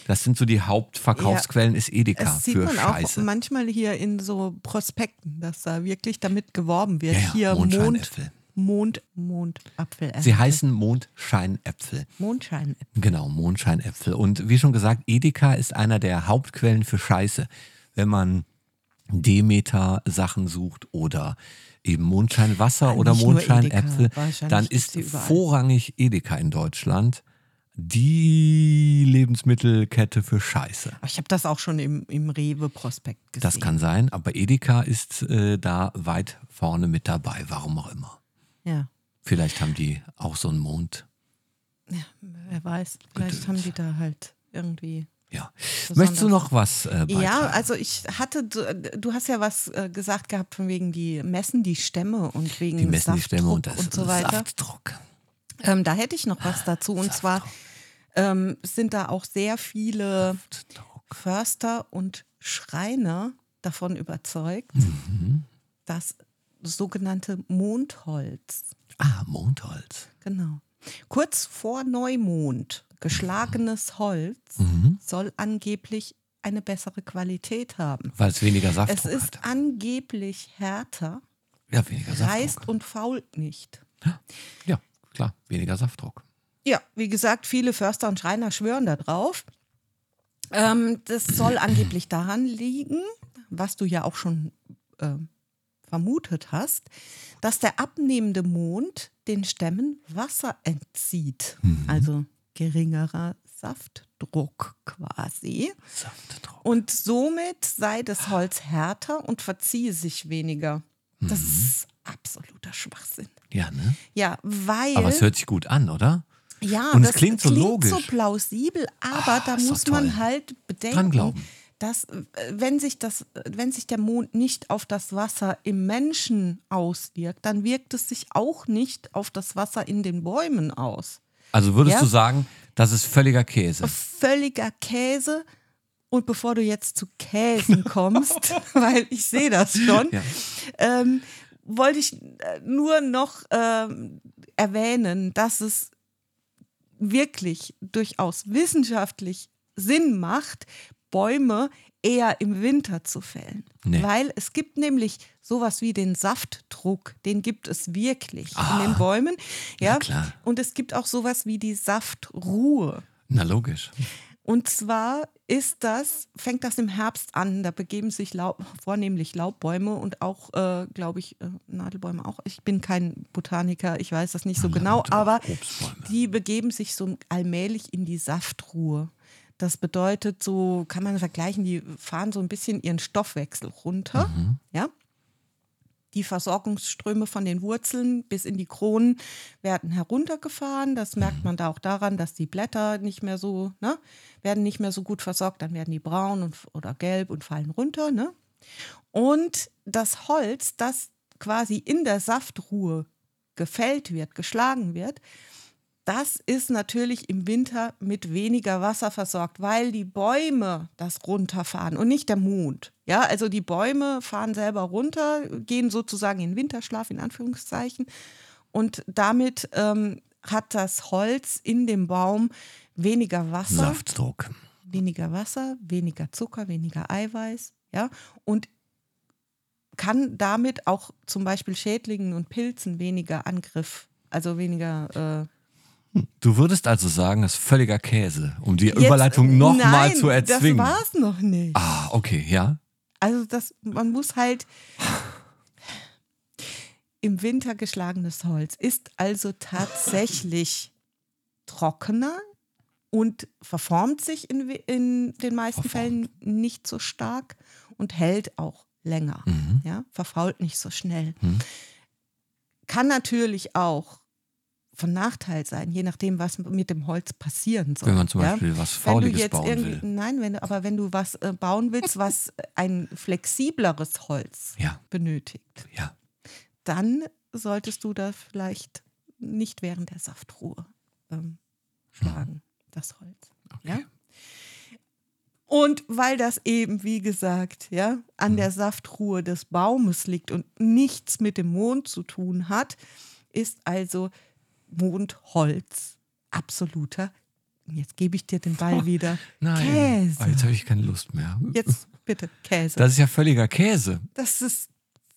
Das sind so die Hauptverkaufsquellen, ist Edeka Es sieht für man Scheiße. auch manchmal hier in so Prospekten, dass da wirklich damit geworben wird. Ja, ja, hier Mond. Mond, Mondapfel. Sie heißen Mondscheinäpfel. Mondscheinäpfel. Genau, Mondscheinäpfel. Und wie schon gesagt, Edeka ist einer der Hauptquellen für Scheiße. Wenn man Demeter-Sachen sucht oder eben Mondscheinwasser Ja, oder nicht nur Mondscheinäpfel, dann ist vorrangig Edeka in Deutschland die Lebensmittelkette für Scheiße. Aber ich habe das auch schon im, im Rewe-Prospekt gesehen. Das kann sein, aber Edeka ist äh, da weit vorne mit dabei, warum auch immer. Ja, Vielleicht haben die auch so einen Mond. wer weiß. Vielleicht Gedöns. haben die da halt irgendwie. Ja. Besonders- Möchtest du noch was äh, beitragen? Ja, also ich hatte, du, du hast ja was äh, gesagt gehabt von wegen die messen die Stämme und wegen die messen die Stämme und, Saftdruck das und so weiter. Saftdruck. Ähm, da hätte ich noch was dazu. Und zwar ähm, sind da auch sehr viele Saftdruck. Förster und Schreiner davon überzeugt, Mhm. dass sogenannte Mondholz, Ah, Mondholz. genau, kurz vor Neumond geschlagenes Holz Mhm. soll angeblich eine bessere Qualität haben. Weil es weniger Es Saftdruck ist hat. angeblich härter, Ja, weniger Saftdruck. reißt und fault nicht. Ja, klar, weniger Saftdruck. Ja, wie gesagt, viele Förster und Schreiner schwören da drauf. Ähm, das soll angeblich daran liegen, was du ja auch schon ähm, vermutet hast, dass der abnehmende Mond den Stämmen Wasser entzieht. Also geringerer Saftdruck quasi. Saftdruck. Und somit sei das Holz härter und verziehe sich weniger. Das ist absoluter Schwachsinn. Ja, ne? Ja, weil. Aber es hört sich gut an, oder? Ja, Und es klingt so logisch. so plausibel, aber Ah, da muss man halt Dran bedenken, glauben. dass äh, wenn sich das, wenn sich der Mond nicht auf das Wasser im Menschen auswirkt, dann wirkt es sich auch nicht auf das Wasser in den Bäumen aus. Also würdest Ja. du sagen, das ist völliger Käse. Völliger Käse. Und bevor du jetzt zu Käsen kommst, weil ich sehe das schon, Ja. ähm, wollte ich äh, nur noch ähm, erwähnen, dass es wirklich durchaus wissenschaftlich Sinn macht, Bäume eher im Winter zu fällen. Nee. Weil es gibt nämlich sowas wie den Saftdruck, den gibt es wirklich Ah. in den Bäumen. Ja, klar. Und es gibt auch sowas wie die Saftruhe. Na logisch. Und zwar ist das, fängt das im Herbst an. Da begeben sich Laub, vornehmlich Laubbäume und auch, äh, glaube ich, äh, Nadelbäume auch. Ich bin kein Botaniker, ich weiß das nicht so genau, aber die begeben sich so allmählich in die Saftruhe. Das bedeutet, so kann man vergleichen, die fahren so ein bisschen ihren Stoffwechsel runter. Mhm. Ja. Die Versorgungsströme von den Wurzeln bis in die Kronen werden heruntergefahren. Das merkt Mhm. man da auch daran, dass die Blätter nicht mehr so, ne, werden nicht mehr so gut versorgt. Dann werden die braun und, oder gelb und fallen runter. Ne? Und das Holz, das quasi in der Saftruhe gefällt wird, geschlagen wird, das ist natürlich im Winter mit weniger Wasser versorgt, weil die Bäume das runterfahren und nicht der Mond. Ja, also die Bäume fahren selber runter, gehen sozusagen in Winterschlaf, in Anführungszeichen. Und damit ähm, hat das Holz in dem Baum weniger Wasser Saftdruck. weniger Wasser, weniger Zucker, weniger Eiweiß, ja, und kann damit auch zum Beispiel Schädlingen und Pilzen weniger Angriff, also weniger. Äh, Du würdest also sagen, das ist völliger Käse, um die jetzt- Überleitung nochmal zu erzwingen. Das war's noch nicht. Ah, okay, ja. Also das, man muss halt im Winter geschlagenes Holz ist also tatsächlich trockener und verformt sich in, in den meisten Fällen nicht so stark und hält auch länger. Mhm. Ja, verfault nicht so schnell. Kann natürlich auch von Nachteil sein, je nachdem, was mit dem Holz passieren soll. Wenn man zum ja? Beispiel was Wenn du Fauliges bauen will. nein, wenn du, aber wenn du was äh, bauen willst, was ein flexibleres Holz Ja. benötigt, Ja. dann solltest du da vielleicht nicht während der Saftruhe ähm, schlagen, das Holz. Ja? Und weil das eben, wie gesagt, ja, an der Saftruhe des Baumes liegt und nichts mit dem Mond zu tun hat, ist also Mondholz absoluter. Jetzt gebe ich dir den Ball wieder. Nein. Käse. Ah, jetzt habe ich keine Lust mehr. Jetzt bitte Käse. Das ist ja völliger Käse. Das ist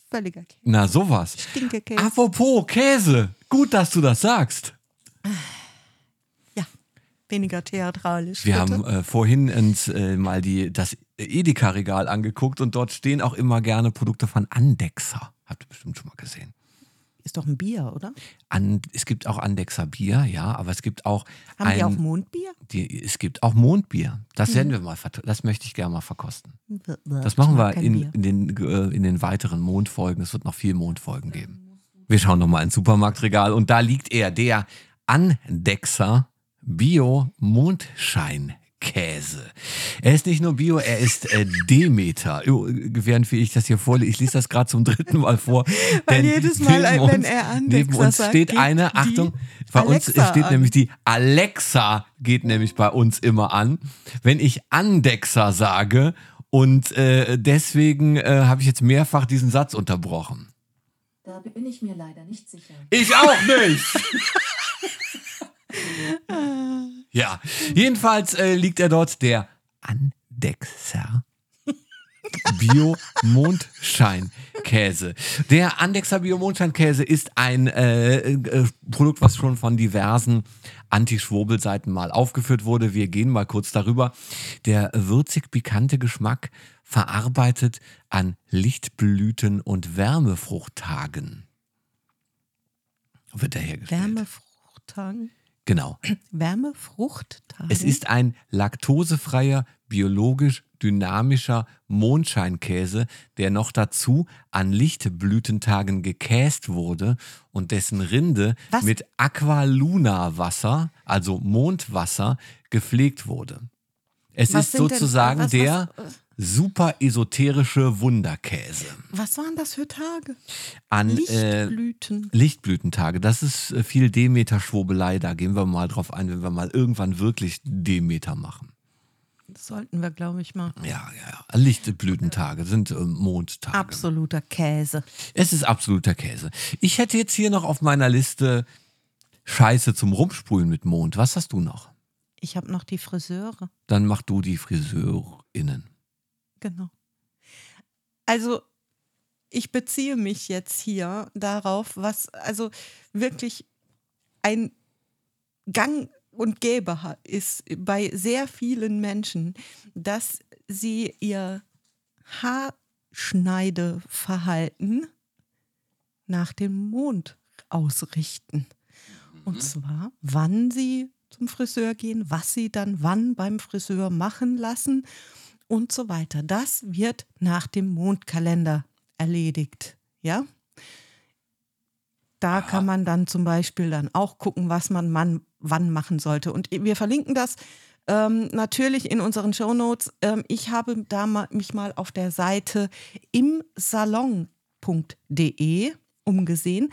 völliger Käse. Na, sowas. Stinke Käse. Apropos Käse. Gut, dass du das sagst. Ja, weniger theatralisch. Wir bitte. haben äh, vorhin uns äh, mal die, das Edeka-Regal angeguckt und dort stehen auch immer gerne Produkte von Andexer. Habt ihr bestimmt schon mal gesehen. Ist doch ein Bier, oder? An, es gibt auch Andexer Bier, ja, aber es gibt auch Haben ein, die auch Mondbier? die, es gibt auch Mondbier. Das Mhm. werden wir mal, das möchte ich gerne mal verkosten. Das machen wir in, in, den, äh, in den weiteren Mondfolgen. Es wird noch viel Mondfolgen geben. Wir schauen noch mal ins Supermarktregal und da liegt er, der Andexer Bio Mondscheinkäse. Er ist nicht nur Bio, er ist äh, Demeter. Oh, Während wie ich das hier vorlese, ich lese das gerade zum dritten Mal vor. Weil denn jedes Mal, neben wenn uns- er Andexer Neben uns sagt, steht eine, Achtung, bei uns Alexa steht an. nämlich die Alexa geht nämlich bei uns immer an. Wenn ich Andexer sage und äh, deswegen äh, habe ich jetzt mehrfach diesen Satz unterbrochen. Da bin ich mir leider nicht sicher. Ich auch nicht. ja, jedenfalls äh, liegt er dort, der Andexer. Bio Mondscheinkäse. Der Andexer Bio Mondscheinkäse ist ein äh, äh, Produkt, was schon von diversen Anti-Schwurbel-Seiten mal aufgeführt wurde. Wir gehen mal kurz darüber. Der würzig-pikante Geschmack verarbeitet an Lichtblüten und Wärmefruchttagen. Wird er hergestellt. Wärmefruchttagen. Genau. Wärmefruchttagen. Es ist ein laktosefreier, biologisch dynamischer Mondscheinkäse, der noch dazu an Lichtblütentagen gekäst wurde und dessen Rinde Was? mit Aqualuna-Wasser, also Mondwasser, gepflegt wurde. Es Was ist denn- sozusagen was- was- der super esoterische Wunderkäse. Was waren das für Tage? An äh, Lichtblüten. Lichtblütentage, das ist äh, viel Demeter-Schwurbelei, da gehen wir mal drauf ein, wenn wir mal irgendwann wirklich Demeter machen. Das sollten wir, glaube ich, mal. Ja, ja, ja. Lichtblütentage sind äh, Mondtage. Absoluter Käse. Es ist absoluter Käse. Ich hätte jetzt hier noch auf meiner Liste Scheiße zum Rumsprühen mit Mond. Was hast du noch? Ich habe noch die Friseure. Dann mach du die FriseurInnen. Genau. Also, ich beziehe mich jetzt hier darauf, was also wirklich ein Gang und Gäbe ist bei sehr vielen Menschen, dass sie ihr Haarschneideverhalten nach dem Mond ausrichten. Und zwar, wann sie zum Friseur gehen, was sie dann wann beim Friseur machen lassen und so weiter. Das wird nach dem Mondkalender erledigt. Ja? Da kann man dann zum Beispiel dann auch gucken, was man, man wann machen sollte. Und wir verlinken das ähm, natürlich in unseren Shownotes. Ähm, ich habe da mal, mich mal auf der Seite imsalon.de umgesehen.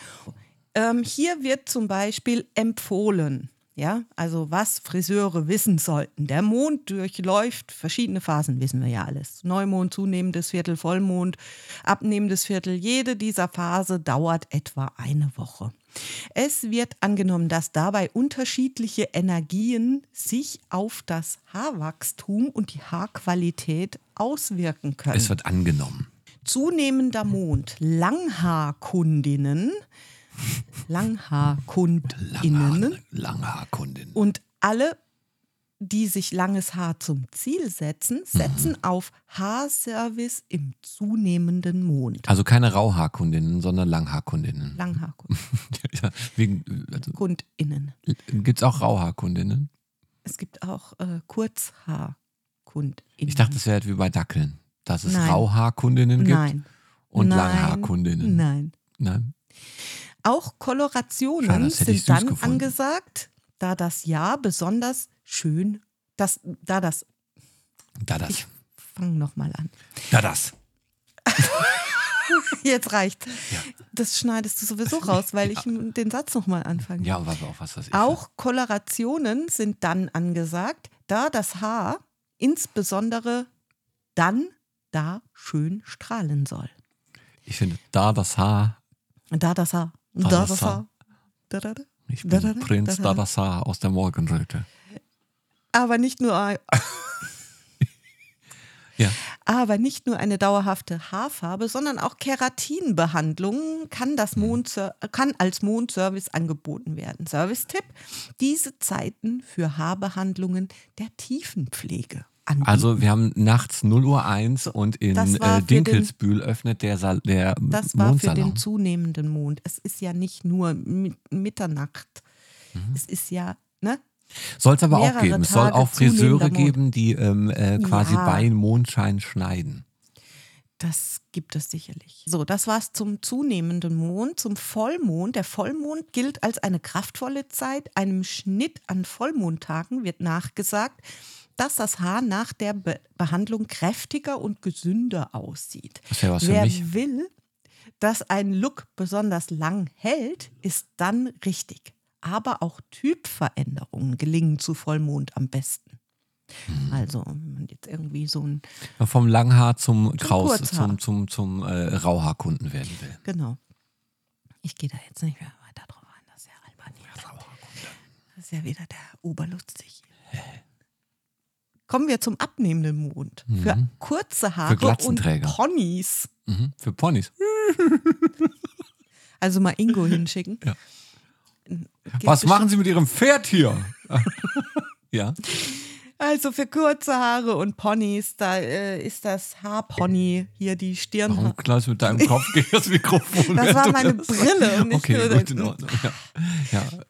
Ähm, hier wird zum Beispiel empfohlen, ja, also was Friseure wissen sollten. Der Mond durchläuft verschiedene Phasen, wissen wir ja alles. Neumond, zunehmendes Viertel, Vollmond, abnehmendes Viertel. Jede dieser Phase dauert etwa eine Woche. Es wird angenommen, dass dabei unterschiedliche Energien sich auf das Haarwachstum und die Haarqualität auswirken können. Es wird angenommen. Zunehmender Mond, Langhaarkundinnen, Langhaarkundinnen Langhaarkundin. und alle, die sich langes Haar zum Ziel setzen, setzen auf Haarservice im zunehmenden Mond. Also keine Rauhaarkundinnen, sondern Langhaarkundinnen. Langhaarkundinnen. ja, wegen, also, Gibt es auch Rauhaarkundinnen? Es gibt auch äh, Kurzhaarkundinnen. Ich dachte, das wäre halt wie bei Dackeln, dass es. Rauhaarkundinnen gibt Nein. und Nein. Langhaarkundinnen. Nein. Nein. Auch Kolorationen das ich sind dann gefunden. angesagt, da das Jahr besonders schön, das, da das, Da das. ich fange nochmal an. Da das. Jetzt reicht. Das schneidest du sowieso raus, weil ich den Satz nochmal anfange. Ja, was auch was weiß ich. Auch Kolorationen sind dann angesagt, da das Haar insbesondere dann da schön strahlen soll. Ich finde, da das Haar. Da das Haar. Da Da das das Haar. Haar. Da, da, da. Ich bin Da, da, da, Prinz da, da. da das Haar aus der Morgenröte. Aber nicht nur ein- Ja. Aber nicht nur eine dauerhafte Haarfarbe, sondern auch Keratinbehandlung kann, das Mond, kann als Mondservice angeboten werden. Service-Tipp: Diese Zeiten für Haarbehandlungen der Tiefenpflege. Anbieten. Also wir haben nachts 0 Uhr 1 und in äh, für den- Dinkelsbühl öffnet der, Sal der das war für Mondsalon. den zunehmenden Mond. Es ist ja nicht nur Mi- Mitternacht. Mhm. Es ist ja, ne? Soll es aber auch geben. Es soll auch Friseure geben, die ähm, äh, quasi Ja. bei Mondschein schneiden. Das gibt es sicherlich. So, das war's zum zunehmenden Mond, zum Vollmond. Der Vollmond gilt als eine kraftvolle Zeit. Einem Schnitt an Vollmondtagen wird nachgesagt, dass das Haar nach der Be Behandlung kräftiger und gesünder aussieht. Das wäre was Wer will, dass ein Look besonders lang hält, ist dann richtig. Aber auch Typveränderungen gelingen zu Vollmond am besten. Mhm. Also, wenn man jetzt irgendwie so ein Vom Langhaar zum Kraus, Kurzhaar. zum, zum, zum äh, Rauhaarkunden werden will. Genau. Ich gehe da jetzt nicht mehr weiter drauf ein. Das ist ja albern. Das ist ja wieder der Oberlustig. Kommen wir zum abnehmenden Mond. Für kurze Haare und Glatzenträger. Ponys. Mhm. Für Ponys. Also mal Ingo hinschicken. Ja. Was machen Sie mit Ihrem Pferd hier? ja. Also für kurze Haare und Ponys, da äh, ist das Haarpony hier die Stirn. Warum du mit deinem Kopf gegen das Mikrofon? Das war meine Brille und nicht Okay, nur gut, in Ordnung. Ja. ja.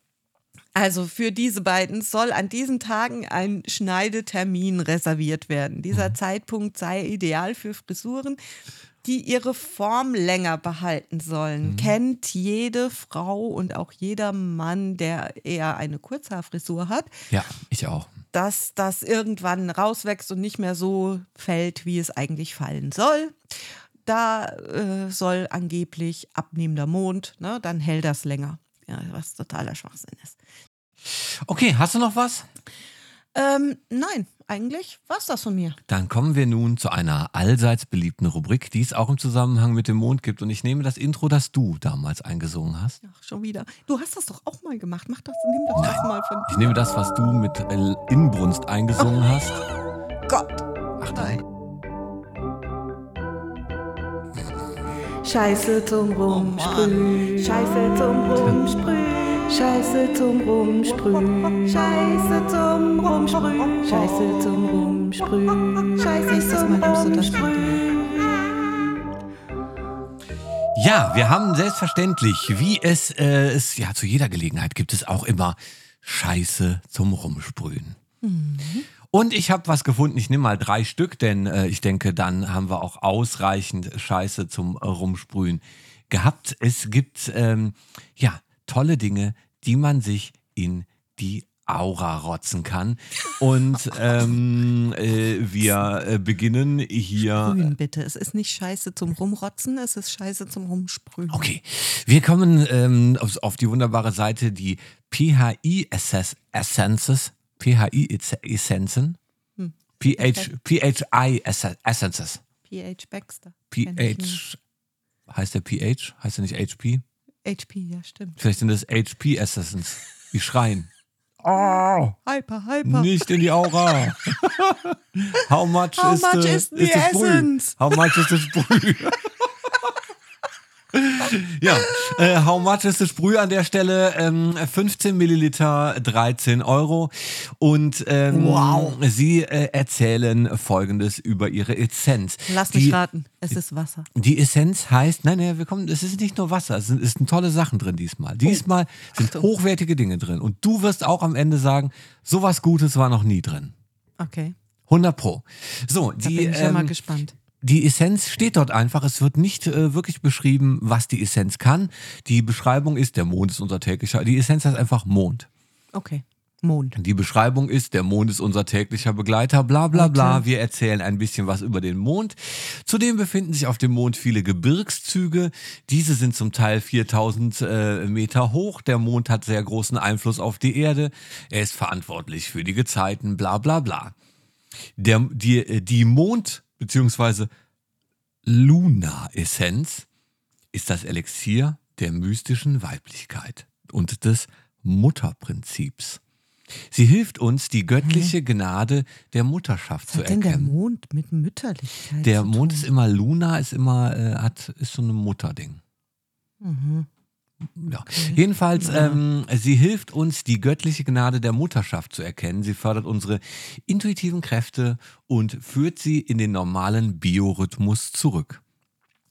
Also für diese beiden soll an diesen Tagen ein Schneidetermin reserviert werden. Dieser Mhm. Zeitpunkt sei ideal für Frisuren, die ihre Form länger behalten sollen. Mhm. Kennt jede Frau und auch jeder Mann, der eher eine Kurzhaarfrisur hat, ja, ich auch. dass das irgendwann rauswächst und nicht mehr so fällt, wie es eigentlich fallen soll. Da äh, soll angeblich abnehmender Mond, ne, dann hält das länger. Ja, was totaler Schwachsinn ist. Okay, hast du noch was? Ähm, nein, eigentlich war's das von mir. Dann kommen wir nun zu einer allseits beliebten Rubrik, die es auch im Zusammenhang mit dem Mond gibt. Und ich nehme das Intro, das du damals eingesungen hast. Ach, schon wieder. Du hast das doch auch mal gemacht. Mach das, nimm doch das mal von Ich nehme das, was du mit Inbrunst eingesungen hast. Gott. Achtung. Scheiße zum Rumsprühen. Scheiße zum Rumsprühen. Scheiße zum Rumsprühen. Scheiße zum Rumsprühen. Scheiße zum Rumsprühen. Scheiße zum Rumsprühen. Ja, wir haben selbstverständlich, wie es, äh, es ja zu jeder Gelegenheit gibt es auch immer Scheiße zum Rumsprühen. Und ich habe was gefunden, ich nehme mal drei Stück, denn äh, ich denke, dann haben wir auch ausreichend Scheiße zum äh, Rumsprühen gehabt. Es gibt ähm, ja tolle Dinge, die man sich in die Aura rotzen kann. Und ähm, äh, wir äh, beginnen hier Sprühen bitte. Es ist nicht Scheiße zum Rumrotzen, es ist Scheiße zum Rumsprühen. Okay, wir kommen ähm, auf, auf die wunderbare Seite, die PHI Essences, PHI Ess- Essenzen, Hm. PH, PHI Ess- Essences, PH Baxter. PH, heißt der PH? Heißt der nicht HP? HP, ja, stimmt. Vielleicht sind das HP Essences, die schreien. Oh, Hyper, hyper. nicht in die Aura. How much, How is, much the, is the is the essence? How much is the Sprüh? ja, äh, how much ist das Sprüh an der Stelle? Ähm, 15 Milliliter, 13 Euro. Und ähm, Wow. sie äh, erzählen Folgendes über ihre Essenz. Lass mich Die- raten. Es ist Wasser. die Essenz heißt, nein, nein, wir kommen, es ist nicht nur Wasser, es sind, es sind tolle Sachen drin diesmal. Diesmal sind Achtung. hochwertige Dinge drin. Und du wirst auch am Ende sagen, sowas Gutes war noch nie drin. Okay. 100 Pro. So, Da die, bin ich ja mal ähm, gespannt. Die Essenz steht dort einfach. Es wird nicht äh, wirklich beschrieben, was die Essenz kann. Die Beschreibung ist, der Mond ist unser täglicher. Die Essenz heißt einfach Mond. Okay. Mond. Die Beschreibung ist, der Mond ist unser täglicher Begleiter, bla bla bla. Okay. Wir erzählen ein bisschen was über den Mond. Zudem befinden sich auf dem Mond viele Gebirgszüge. Diese sind zum Teil 4000 äh, Meter hoch. Der Mond hat sehr großen Einfluss auf die Erde. Er ist verantwortlich für die Gezeiten, bla bla bla. Der, die, äh, die Mond- bzw. Luna-Essenz ist das Elixier der mystischen Weiblichkeit und des Mutterprinzips. Sie hilft uns, die göttliche Gnade der Mutterschaft Was zu hat denn der erkennen. Mond mit Mütterlichkeit Der Mond ist immer Luna, ist immer, äh, hat, ist so ein Mutterding. Mhm. Ja. Jedenfalls, ähm, sie hilft uns, die göttliche Gnade der Mutterschaft zu erkennen. Sie fördert unsere intuitiven Kräfte und führt sie in den normalen Biorhythmus zurück.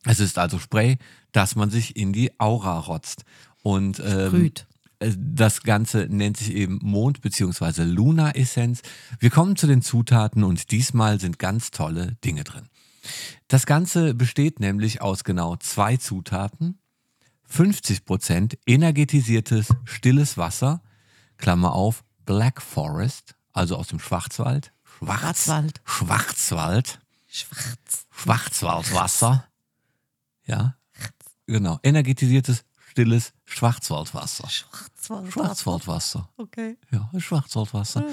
Es ist also Spray, das man sich in die Aura rotzt. Und ähm, Sprüht. äh, das Ganze nennt sich eben Mond- bzw. Luna-Essenz. Wir kommen zu den Zutaten und diesmal sind ganz tolle Dinge drin. Das Ganze besteht nämlich aus genau zwei Zutaten. 50% energetisiertes, stilles Wasser, Klammer auf, Black Forest, also aus dem Schwarzwald. Schwarz, Schwarzwald. Schwarzwald. Schwarz. Schwarzwaldwasser. Ja, genau. Energetisiertes, stilles Schwarzwaldwasser. Schwarzwald. Schwarzwaldwasser. Okay. Ja, Schwarzwaldwasser.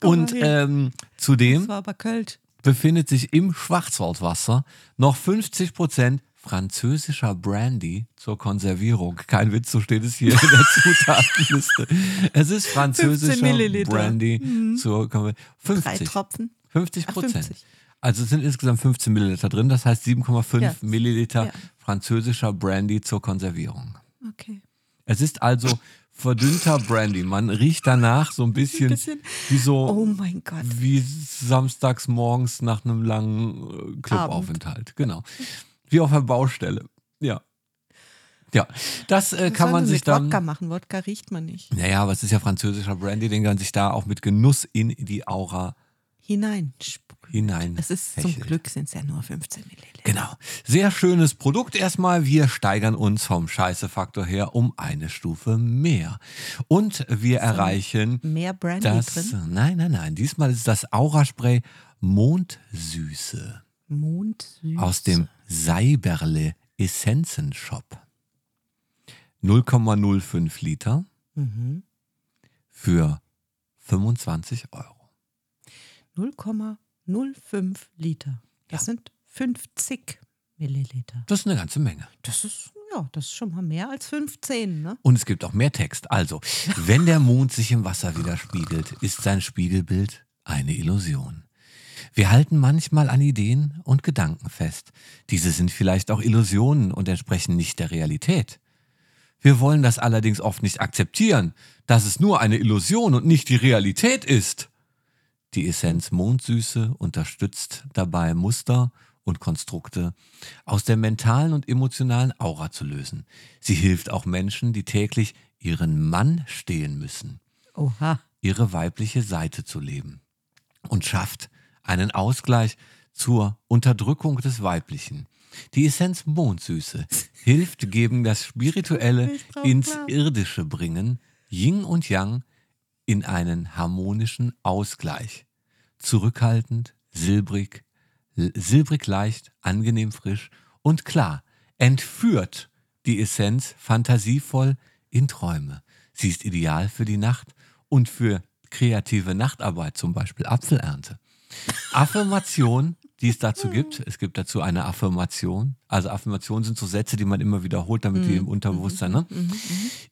komm Und ähm, zudem befindet sich im Schwarzwaldwasser noch 50% französischer Brandy zur Konservierung. Kein Witz, so steht es hier in der Zutatenliste. Es ist 15 französischer. Brandy Mhm. zur Konservierung. Drei 50. Tropfen. 50 Ach, Prozent. 50. Also es sind insgesamt 15 Milliliter drin, das heißt 7,5 Ja. Milliliter Ja. französischer Brandy zur Konservierung. Okay. Es ist also verdünnter Brandy. Man riecht danach so ein bisschen, bisschen- wie so Oh mein Gott. wie samstags morgens nach einem langen äh, Clubaufenthalt. Genau. Wie auf der Baustelle. Ja. Ja, das äh, kann man sich mit dann. Wodka machen. Wodka riecht man nicht. Naja, aber es ist ja französischer Brandy, den kann man sich da auch mit Genuss in die Aura Hinein. hinein. Es ist zum hechelt. Glück sind es ja nur 15 Milliliter. Genau. Sehr schönes Produkt erstmal. Wir steigern uns vom Scheißefaktor her um eine Stufe mehr. Und wir erreichen Mehr Brandy das. drin. Nein, nein, nein. Diesmal ist das Auraspray Mondsüße Mondsüß. aus dem Seiberle Essenzen Shop. 0,05 Liter Mhm. für 25 Euro. 0,05 Liter. Das sind 50 Milliliter. Das ist eine ganze Menge. Das ist, ja, das ist schon mal mehr als 15, ne? Und es gibt auch mehr Text. Also, wenn der Mond sich im Wasser widerspiegelt, ist sein Spiegelbild eine Illusion. Wir halten manchmal an Ideen und Gedanken fest. Diese sind vielleicht auch Illusionen und entsprechen nicht der Realität. Wir wollen das allerdings oft nicht akzeptieren, dass es nur eine Illusion und nicht die Realität ist. Die Essenz Mondsüße unterstützt dabei Muster und Konstrukte aus der mentalen und emotionalen Aura zu lösen. Sie hilft auch Menschen, die täglich ihren Mann stehen müssen, Oha. ihre weibliche Seite zu leben und schafft einen Ausgleich zur Unterdrückung des Weiblichen. Die Essenz Mondsüße hilft gegen das Spirituelle ins. Irdische bringen, Yin und Yang in einen harmonischen Ausgleich. Zurückhaltend, silbrig, silbrig leicht, angenehm frisch und klar, entführt die Essenz fantasievoll in Träume. Sie ist ideal für die Nacht und für kreative Nachtarbeit, zum Beispiel Apfelernte. Affirmation, die es dazu gibt. Es gibt dazu eine Affirmation. Also Affirmationen sind so Sätze, die man immer wiederholt, damit die im Unterbewusstsein. Ne?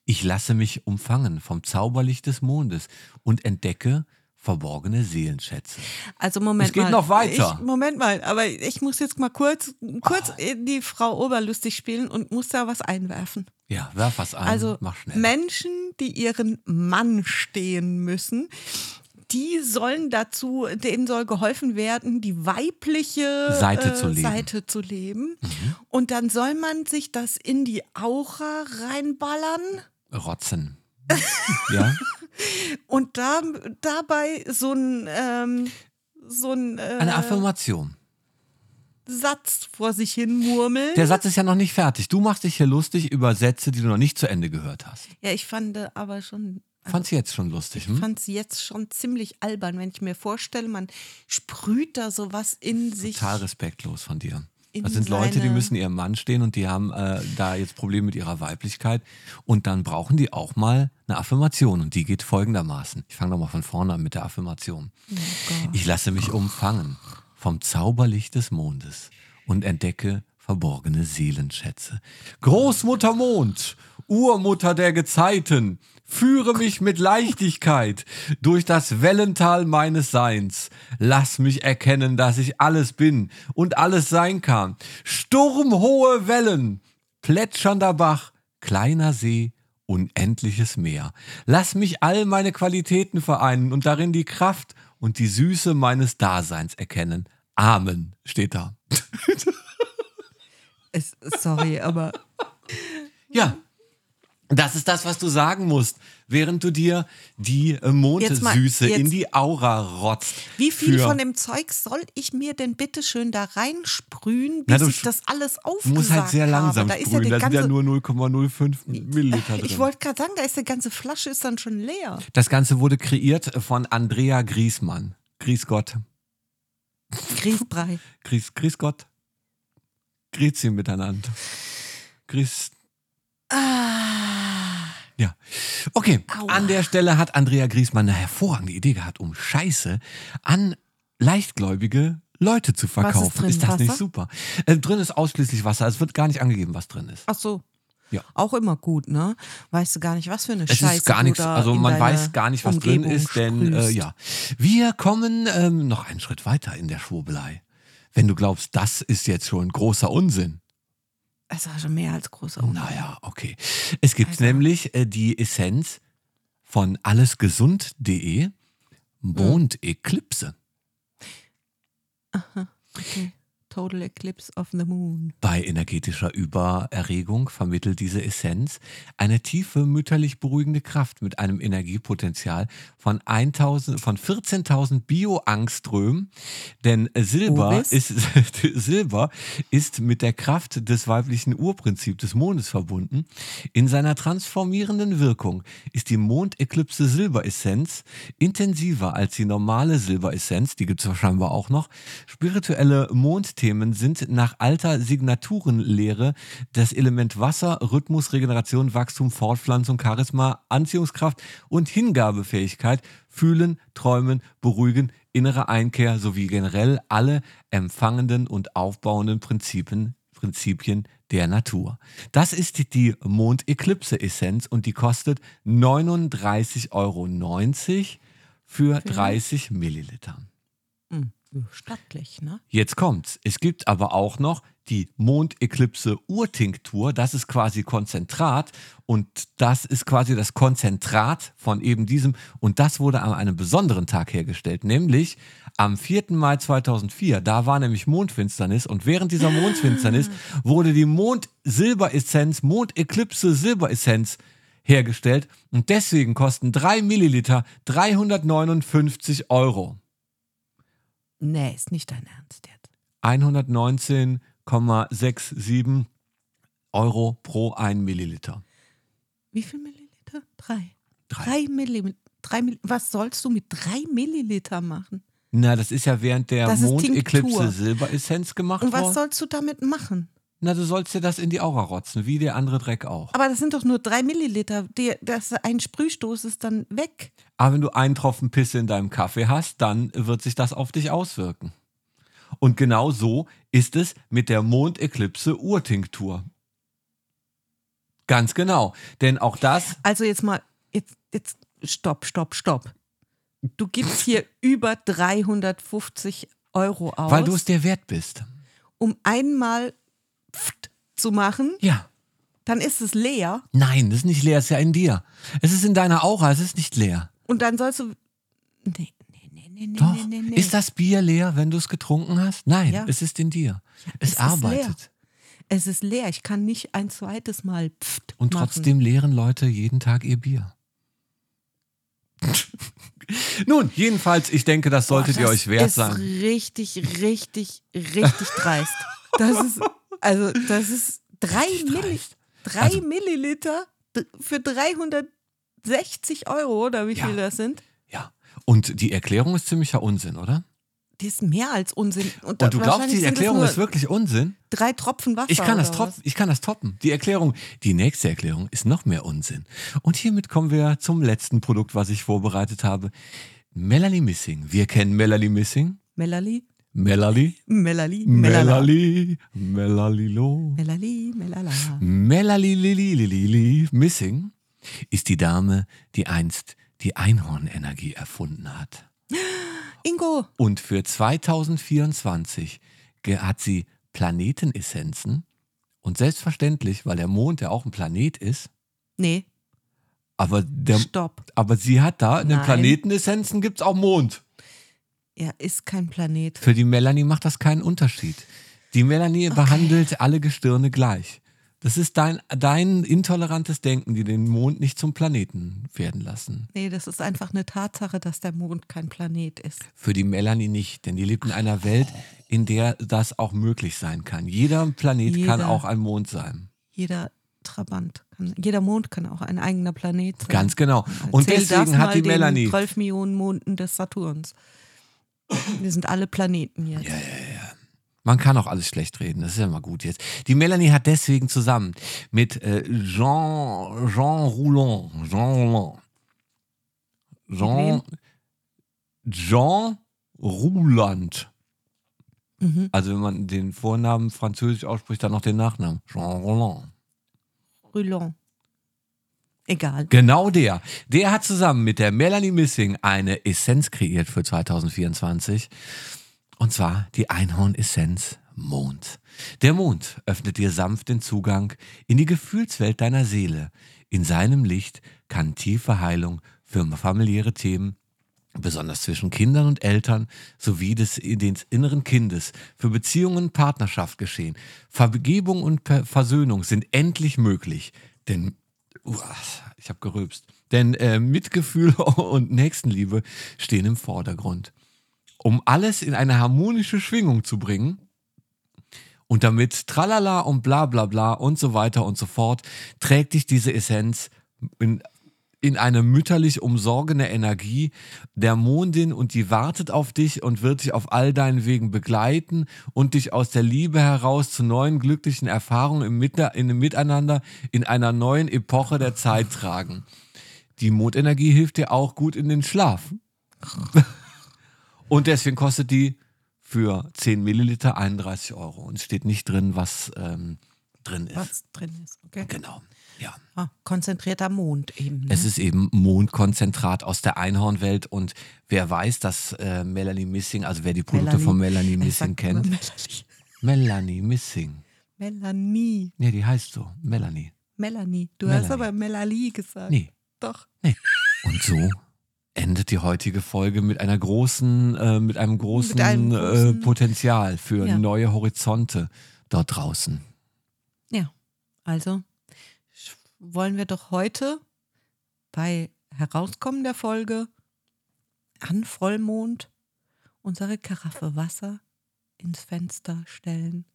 Ich lasse mich umfangen vom Zauberlicht des Mondes und entdecke verborgene Seelenschätze. Also Moment Es geht mal. noch weiter. Ich, Moment mal, aber ich muss jetzt mal kurz, kurz in die Frau Oberlustig spielen und muss da was einwerfen. Ja, werf was ein, Also mach schnell. Menschen, die ihren Mann stehen müssen, die sollen dazu, denen soll geholfen werden, die weibliche Seite äh, zu leben. Mhm. Seite zu leben. Und dann soll man sich das in die Aura reinballern Rotzen. ja? und da, dabei so ein, ähm, so ein äh, Eine Affirmation. Satz vor sich hin murmeln. Der Satz ist ja noch nicht fertig. Du machst dich hier lustig über Sätze, die du noch nicht zu Ende gehört hast. ja, ich fand aber schon. Fand's jetzt schon lustig, Ich hm? fand es jetzt schon ziemlich albern, wenn ich mir vorstelle, man sprüht da sowas in sich. Total respektlos von dir. Das sind Leute, die müssen ihrem Mann stehen und die haben äh, da jetzt Probleme mit ihrer Weiblichkeit. Und dann brauchen die auch mal eine Affirmation. Und die geht folgendermaßen. Ich fange nochmal von vorne an mit der Affirmation. Oh Ich lasse mich umfangen vom Zauberlicht des Mondes und entdecke verborgene Seelenschätze. Großmutter Mond, Urmutter der Gezeiten, führe mich mit Leichtigkeit durch das Wellental meines Seins. Lass mich erkennen, dass ich alles bin und alles sein kann. Sturmhohe Wellen, plätschernder Bach, kleiner See unendliches Meer. Lass mich all meine Qualitäten vereinen und darin die Kraft und die Süße meines Daseins erkennen. Amen, steht da. Sorry, aber Ja, das ist das, was du sagen musst, während du dir die äh, Mondesüße in die Aura rotzt. wie viel von dem Zeug soll ich mir denn bitte schön da reinsprühen, Na, bis du ich das alles Du aufgesagt musst halt sehr langsam habe? Da ist ja sprühen, da sind ja nur 0,05 Milliliter drin. ich wollte gerade sagen, da ist die ganze Flasche ist dann schon leer. Das Ganze wurde kreiert von Andrea Griesmann. Grüß Gott. Grießbrei. Grüß, grüß Gott. Grüezi miteinander. Grüß. Ah, Ja. Okay. Aua. An der Stelle hat Andrea Griesmann eine hervorragende Idee gehabt, um Scheiße an leichtgläubige Leute zu verkaufen. drin? Ist das nicht Wasser? super? Äh, drin ist ausschließlich Wasser. Es wird gar nicht angegeben, was drin ist. ach so. Ja. Auch immer gut, ne? Weißt du gar nicht, was für eine Es Scheiße ist gar nichts, also man weiß gar nicht, was drin Umgebung ist, denn äh, ja. Wir kommen ähm, noch einen Schritt weiter in der Schwurbelei. Wenn du glaubst, das ist jetzt schon großer Unsinn. Es war schon mehr als großer Unsinn. Naja, okay. Es gibt Also. nämlich äh, die Essenz von allesgesund.de Mondeklipse. Okay. Total Eclipse of the Moon. Bei energetischer Übererregung vermittelt diese Essenz eine tiefe, mütterlich beruhigende Kraft mit einem Energiepotenzial von 1000, von 14.000 Bioangströmen. Denn Silber ist, Silber ist mit der Kraft des weiblichen Urprinzips des Mondes verbunden. In seiner transformierenden Wirkung ist die Mondeklipse Silberessenz intensiver als die normale Silberessenz, die gibt es scheinbar auch noch. Spirituelle Mondthemen sind nach alter Signaturenlehre das Element Wasser, Rhythmus, Regeneration, Wachstum, Fortpflanzung, Charisma, Anziehungskraft und Hingabefähigkeit, Fühlen, Träumen, Beruhigen, innere Einkehr sowie generell alle empfangenden und aufbauenden Prinzipien Prinzipien der Natur. Das ist die Mondeklipse-Essenz und die kostet 39,90 Euro für 30 Milliliter. Hm. Stattlich, ne? Jetzt kommt's. Es gibt aber auch noch die Mondeklipse Urtinktur. Das ist quasi Konzentrat und das ist quasi das Konzentrat von eben diesem. Und das wurde an einem besonderen Tag hergestellt, nämlich am 4. Mai 2004. Da war nämlich Mondfinsternis und während dieser Mondfinsternis wurde die Mond-Silberessenz, Mondeklipse Silberessenz hergestellt und deswegen kosten 3 Milliliter 359 Euro. Nee, ist nicht dein Ernst jetzt. 119,67 Euro pro 1 Milliliter. Wie viel Milliliter? Drei. Drei. Drei Milliliter. Was sollst du mit drei Milliliter machen? Na, das ist ja während der Mondeklipse. Silberessenz gemacht Und was worden. sollst du damit machen? Na, du sollst dir das in die Aura rotzen, wie der andere Dreck auch. Aber das sind doch nur drei Milliliter. Die, das, ein Sprühstoß ist dann weg. Aber wenn du einen Tropfen Pisse in deinem Kaffee hast, dann wird sich das auf dich auswirken. Und genau so ist es mit der Mondeklipse Urtinktur. Ganz genau. Denn auch das Also jetzt mal, jetzt, jetzt, stopp, stopp, stopp. Du gibst hier über 350 Euro aus, weil du es dir wert bist. um einmal pft zu machen, Ja. dann ist es leer Nein, das ist nicht leer, es ist ja in dir. Es ist in deiner Aura, es ist nicht leer. und dann sollst du. Nee, nee, nee, nee, nee, Doch. nee, nee, nee. Ist das Bier leer, wenn du es getrunken hast? Nein, Ja. es ist in dir. es es ist arbeitet. Es ist leer. Ich kann nicht ein zweites Mal pft Und machen. trotzdem leeren Leute jeden Tag ihr Bier. Nun, jedenfalls, ich denke, das solltet Boah, ihr das euch wert ist sein. Richtig, richtig, richtig dreist. Das ist, also, das ist drei, Milli drei Also- Milliliter für 360 Euro oder wie Ja. viel das sind. Ja. Und die Erklärung ist ziemlicher Unsinn, oder? Die ist mehr als Unsinn. Und, Und du glaubst, die Erklärung ist wirklich Unsinn? drei Tropfen Wasser. Ich kann das toppen. was? Ich kann das toppen. Die Erklärung, die nächste Erklärung ist noch mehr Unsinn. Und hiermit kommen wir zum letzten Produkt, was ich vorbereitet habe. Melanie Missing. Wir kennen Melanie Missing. Melali, Melanie. Melali, Melala. Melanie. Melalilo. Melali, Melala. Melanie Lili Lili Missing ist die Dame, die einst die Einhornenergie erfunden hat. Ingo, Und für 2024 ge- hat sie Planetenessenzen. Und selbstverständlich, weil der Mond ja auch ein Planet ist, nee, Aber, der, Stopp. aber sie hat da, in den. Planetenessenzen gibt es auch Mond. Er ist kein Planet. Für die Melanie macht das keinen Unterschied. Die Melanie behandelt alle Gestirne gleich. Das ist dein, dein intolerantes Denken, die den Mond nicht zum Planeten werden lassen. Nee, das ist einfach eine Tatsache, dass der Mond kein Planet ist. Für die Melanie nicht, denn die lebt in einer Welt, in der das auch möglich sein kann. Jeder Planet kann Jeder. auch ein Mond sein. Jeder Trabant kann, jeder Mond kann auch ein eigener Planet sein. Ganz genau. Und Zähl das deswegen hat die Melanie. 12 Millionen Monden des Saturns. Wir sind alle Planeten jetzt. Man kann auch alles schlecht reden, das ist ja mal gut jetzt. Die Melanie hat deswegen zusammen mit äh, Jean, Jean Roulon, Jean Roulon, Jean, Jean Rouland. Mhm. Also wenn man den Vornamen französisch ausspricht, dann noch den Nachnamen. Jean Roulon. Roulon. Egal. Genau der. Der hat zusammen mit der Melanie Missing eine Essenz kreiert für 2024. Und zwar die Einhorn-Essenz Mond. Der Mond öffnet dir sanft den Zugang in die Gefühlswelt deiner Seele. In seinem Licht kann tiefe Heilung für familiäre Themen, besonders zwischen Kindern und Eltern, sowie des, des inneren Kindes, für Beziehungen und Partnerschaft geschehen. Vergebung und Versöhnung sind endlich möglich. Denn Uah, ich habe gerülpst. Denn äh, Mitgefühl und Nächstenliebe stehen im Vordergrund. Um alles in eine harmonische Schwingung zu bringen und damit tralala und bla bla bla und so weiter und so fort, trägt dich diese Essenz in, in eine mütterlich umsorgende Energie der Mondin und die wartet auf dich und wird dich auf all deinen Wegen begleiten und dich aus der Liebe heraus zu neuen glücklichen Erfahrungen im, Miteinander in einer neuen Epoche der Zeit tragen. Die Mondenergie hilft dir auch gut in den Schlaf. und deswegen kostet die für 10 Milliliter 31 Euro. Und es steht nicht drin, was ähm, drin ist. Was drin ist. Okay. Genau. Ja. Ah, konzentrierter Mond eben. Ne? Es ist eben Mondkonzentrat aus der Einhornwelt und wer weiß, dass äh, Melanie Missing, also wer die Produkte von Melanie Missing kennt. Melanie. Melanie Missing. Melanie. Ja, die heißt so. Melanie. Melanie. Du Melanie. hast aber Melanie gesagt. Nee. Doch. Und so endet die heutige Folge mit einer großen, äh, mit einem großen, Mit einem großen- äh, Potenzial für Ja. neue Horizonte dort draußen. Ja. Also wollen wir doch heute bei Herauskommen der Folge an Vollmond unsere Karaffe Wasser ins Fenster stellen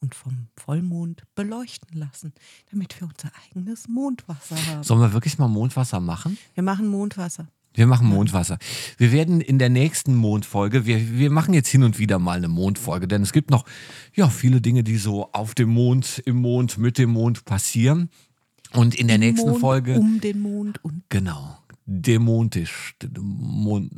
und vom Vollmond beleuchten lassen, damit wir unser eigenes Mondwasser haben. Sollen wir wirklich mal Mondwasser machen? Wir machen Mondwasser. Wir machen Mondwasser. Wir werden in der nächsten Mondfolge, wir, wir machen jetzt hin und wieder mal eine Mondfolge, denn es gibt noch ja, viele Dinge, die so auf dem Mond, im Mond, mit dem Mond passieren. Und in der Im nächsten Mond, Folge, Um den Mond und genau, demontisch. Mond,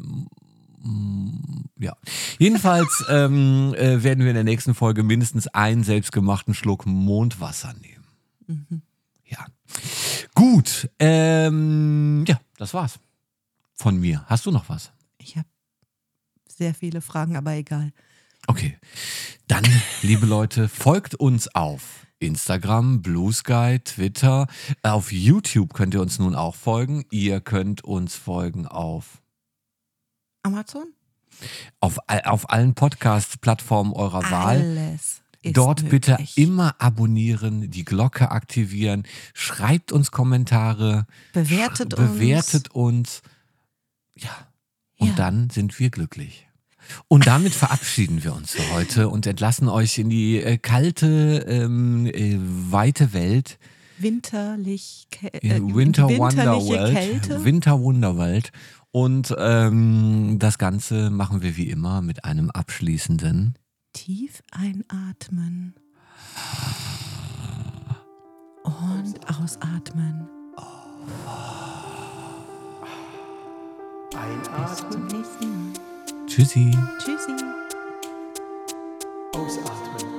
mm, ja. Jedenfalls ähm, äh, werden wir in der nächsten Folge mindestens einen selbstgemachten Schluck Mondwasser nehmen. Mhm. Ja. Gut. Ähm, ja, das war's. Von mir. Hast du noch was? ich habe sehr viele Fragen, aber egal. Okay. Dann, liebe Leute, folgt uns auf Instagram, Blue Sky, Twitter. Auf YouTube könnt ihr uns nun auch folgen. Ihr könnt uns folgen auf, Amazon? auf, auf allen Podcast-Plattformen eurer Wahl. Alles. Ist Dort bitte möglich. immer abonnieren, die Glocke aktivieren, schreibt uns Kommentare, Bewertet sch- bewertet uns. Ja. Und Ja. dann sind wir glücklich. Und damit verabschieden wir uns für heute und entlassen euch in die äh, kalte, ähm, äh, weite Welt. winterlich äh, Winter Wonderworld. Kälte. Winter Wonderworld. Und ähm, das Ganze machen wir wie immer mit einem abschließenden Tief einatmen. Und ausatmen. Bis zum nächsten Mal. Tschüssi. Tschüssi. Ausatmen.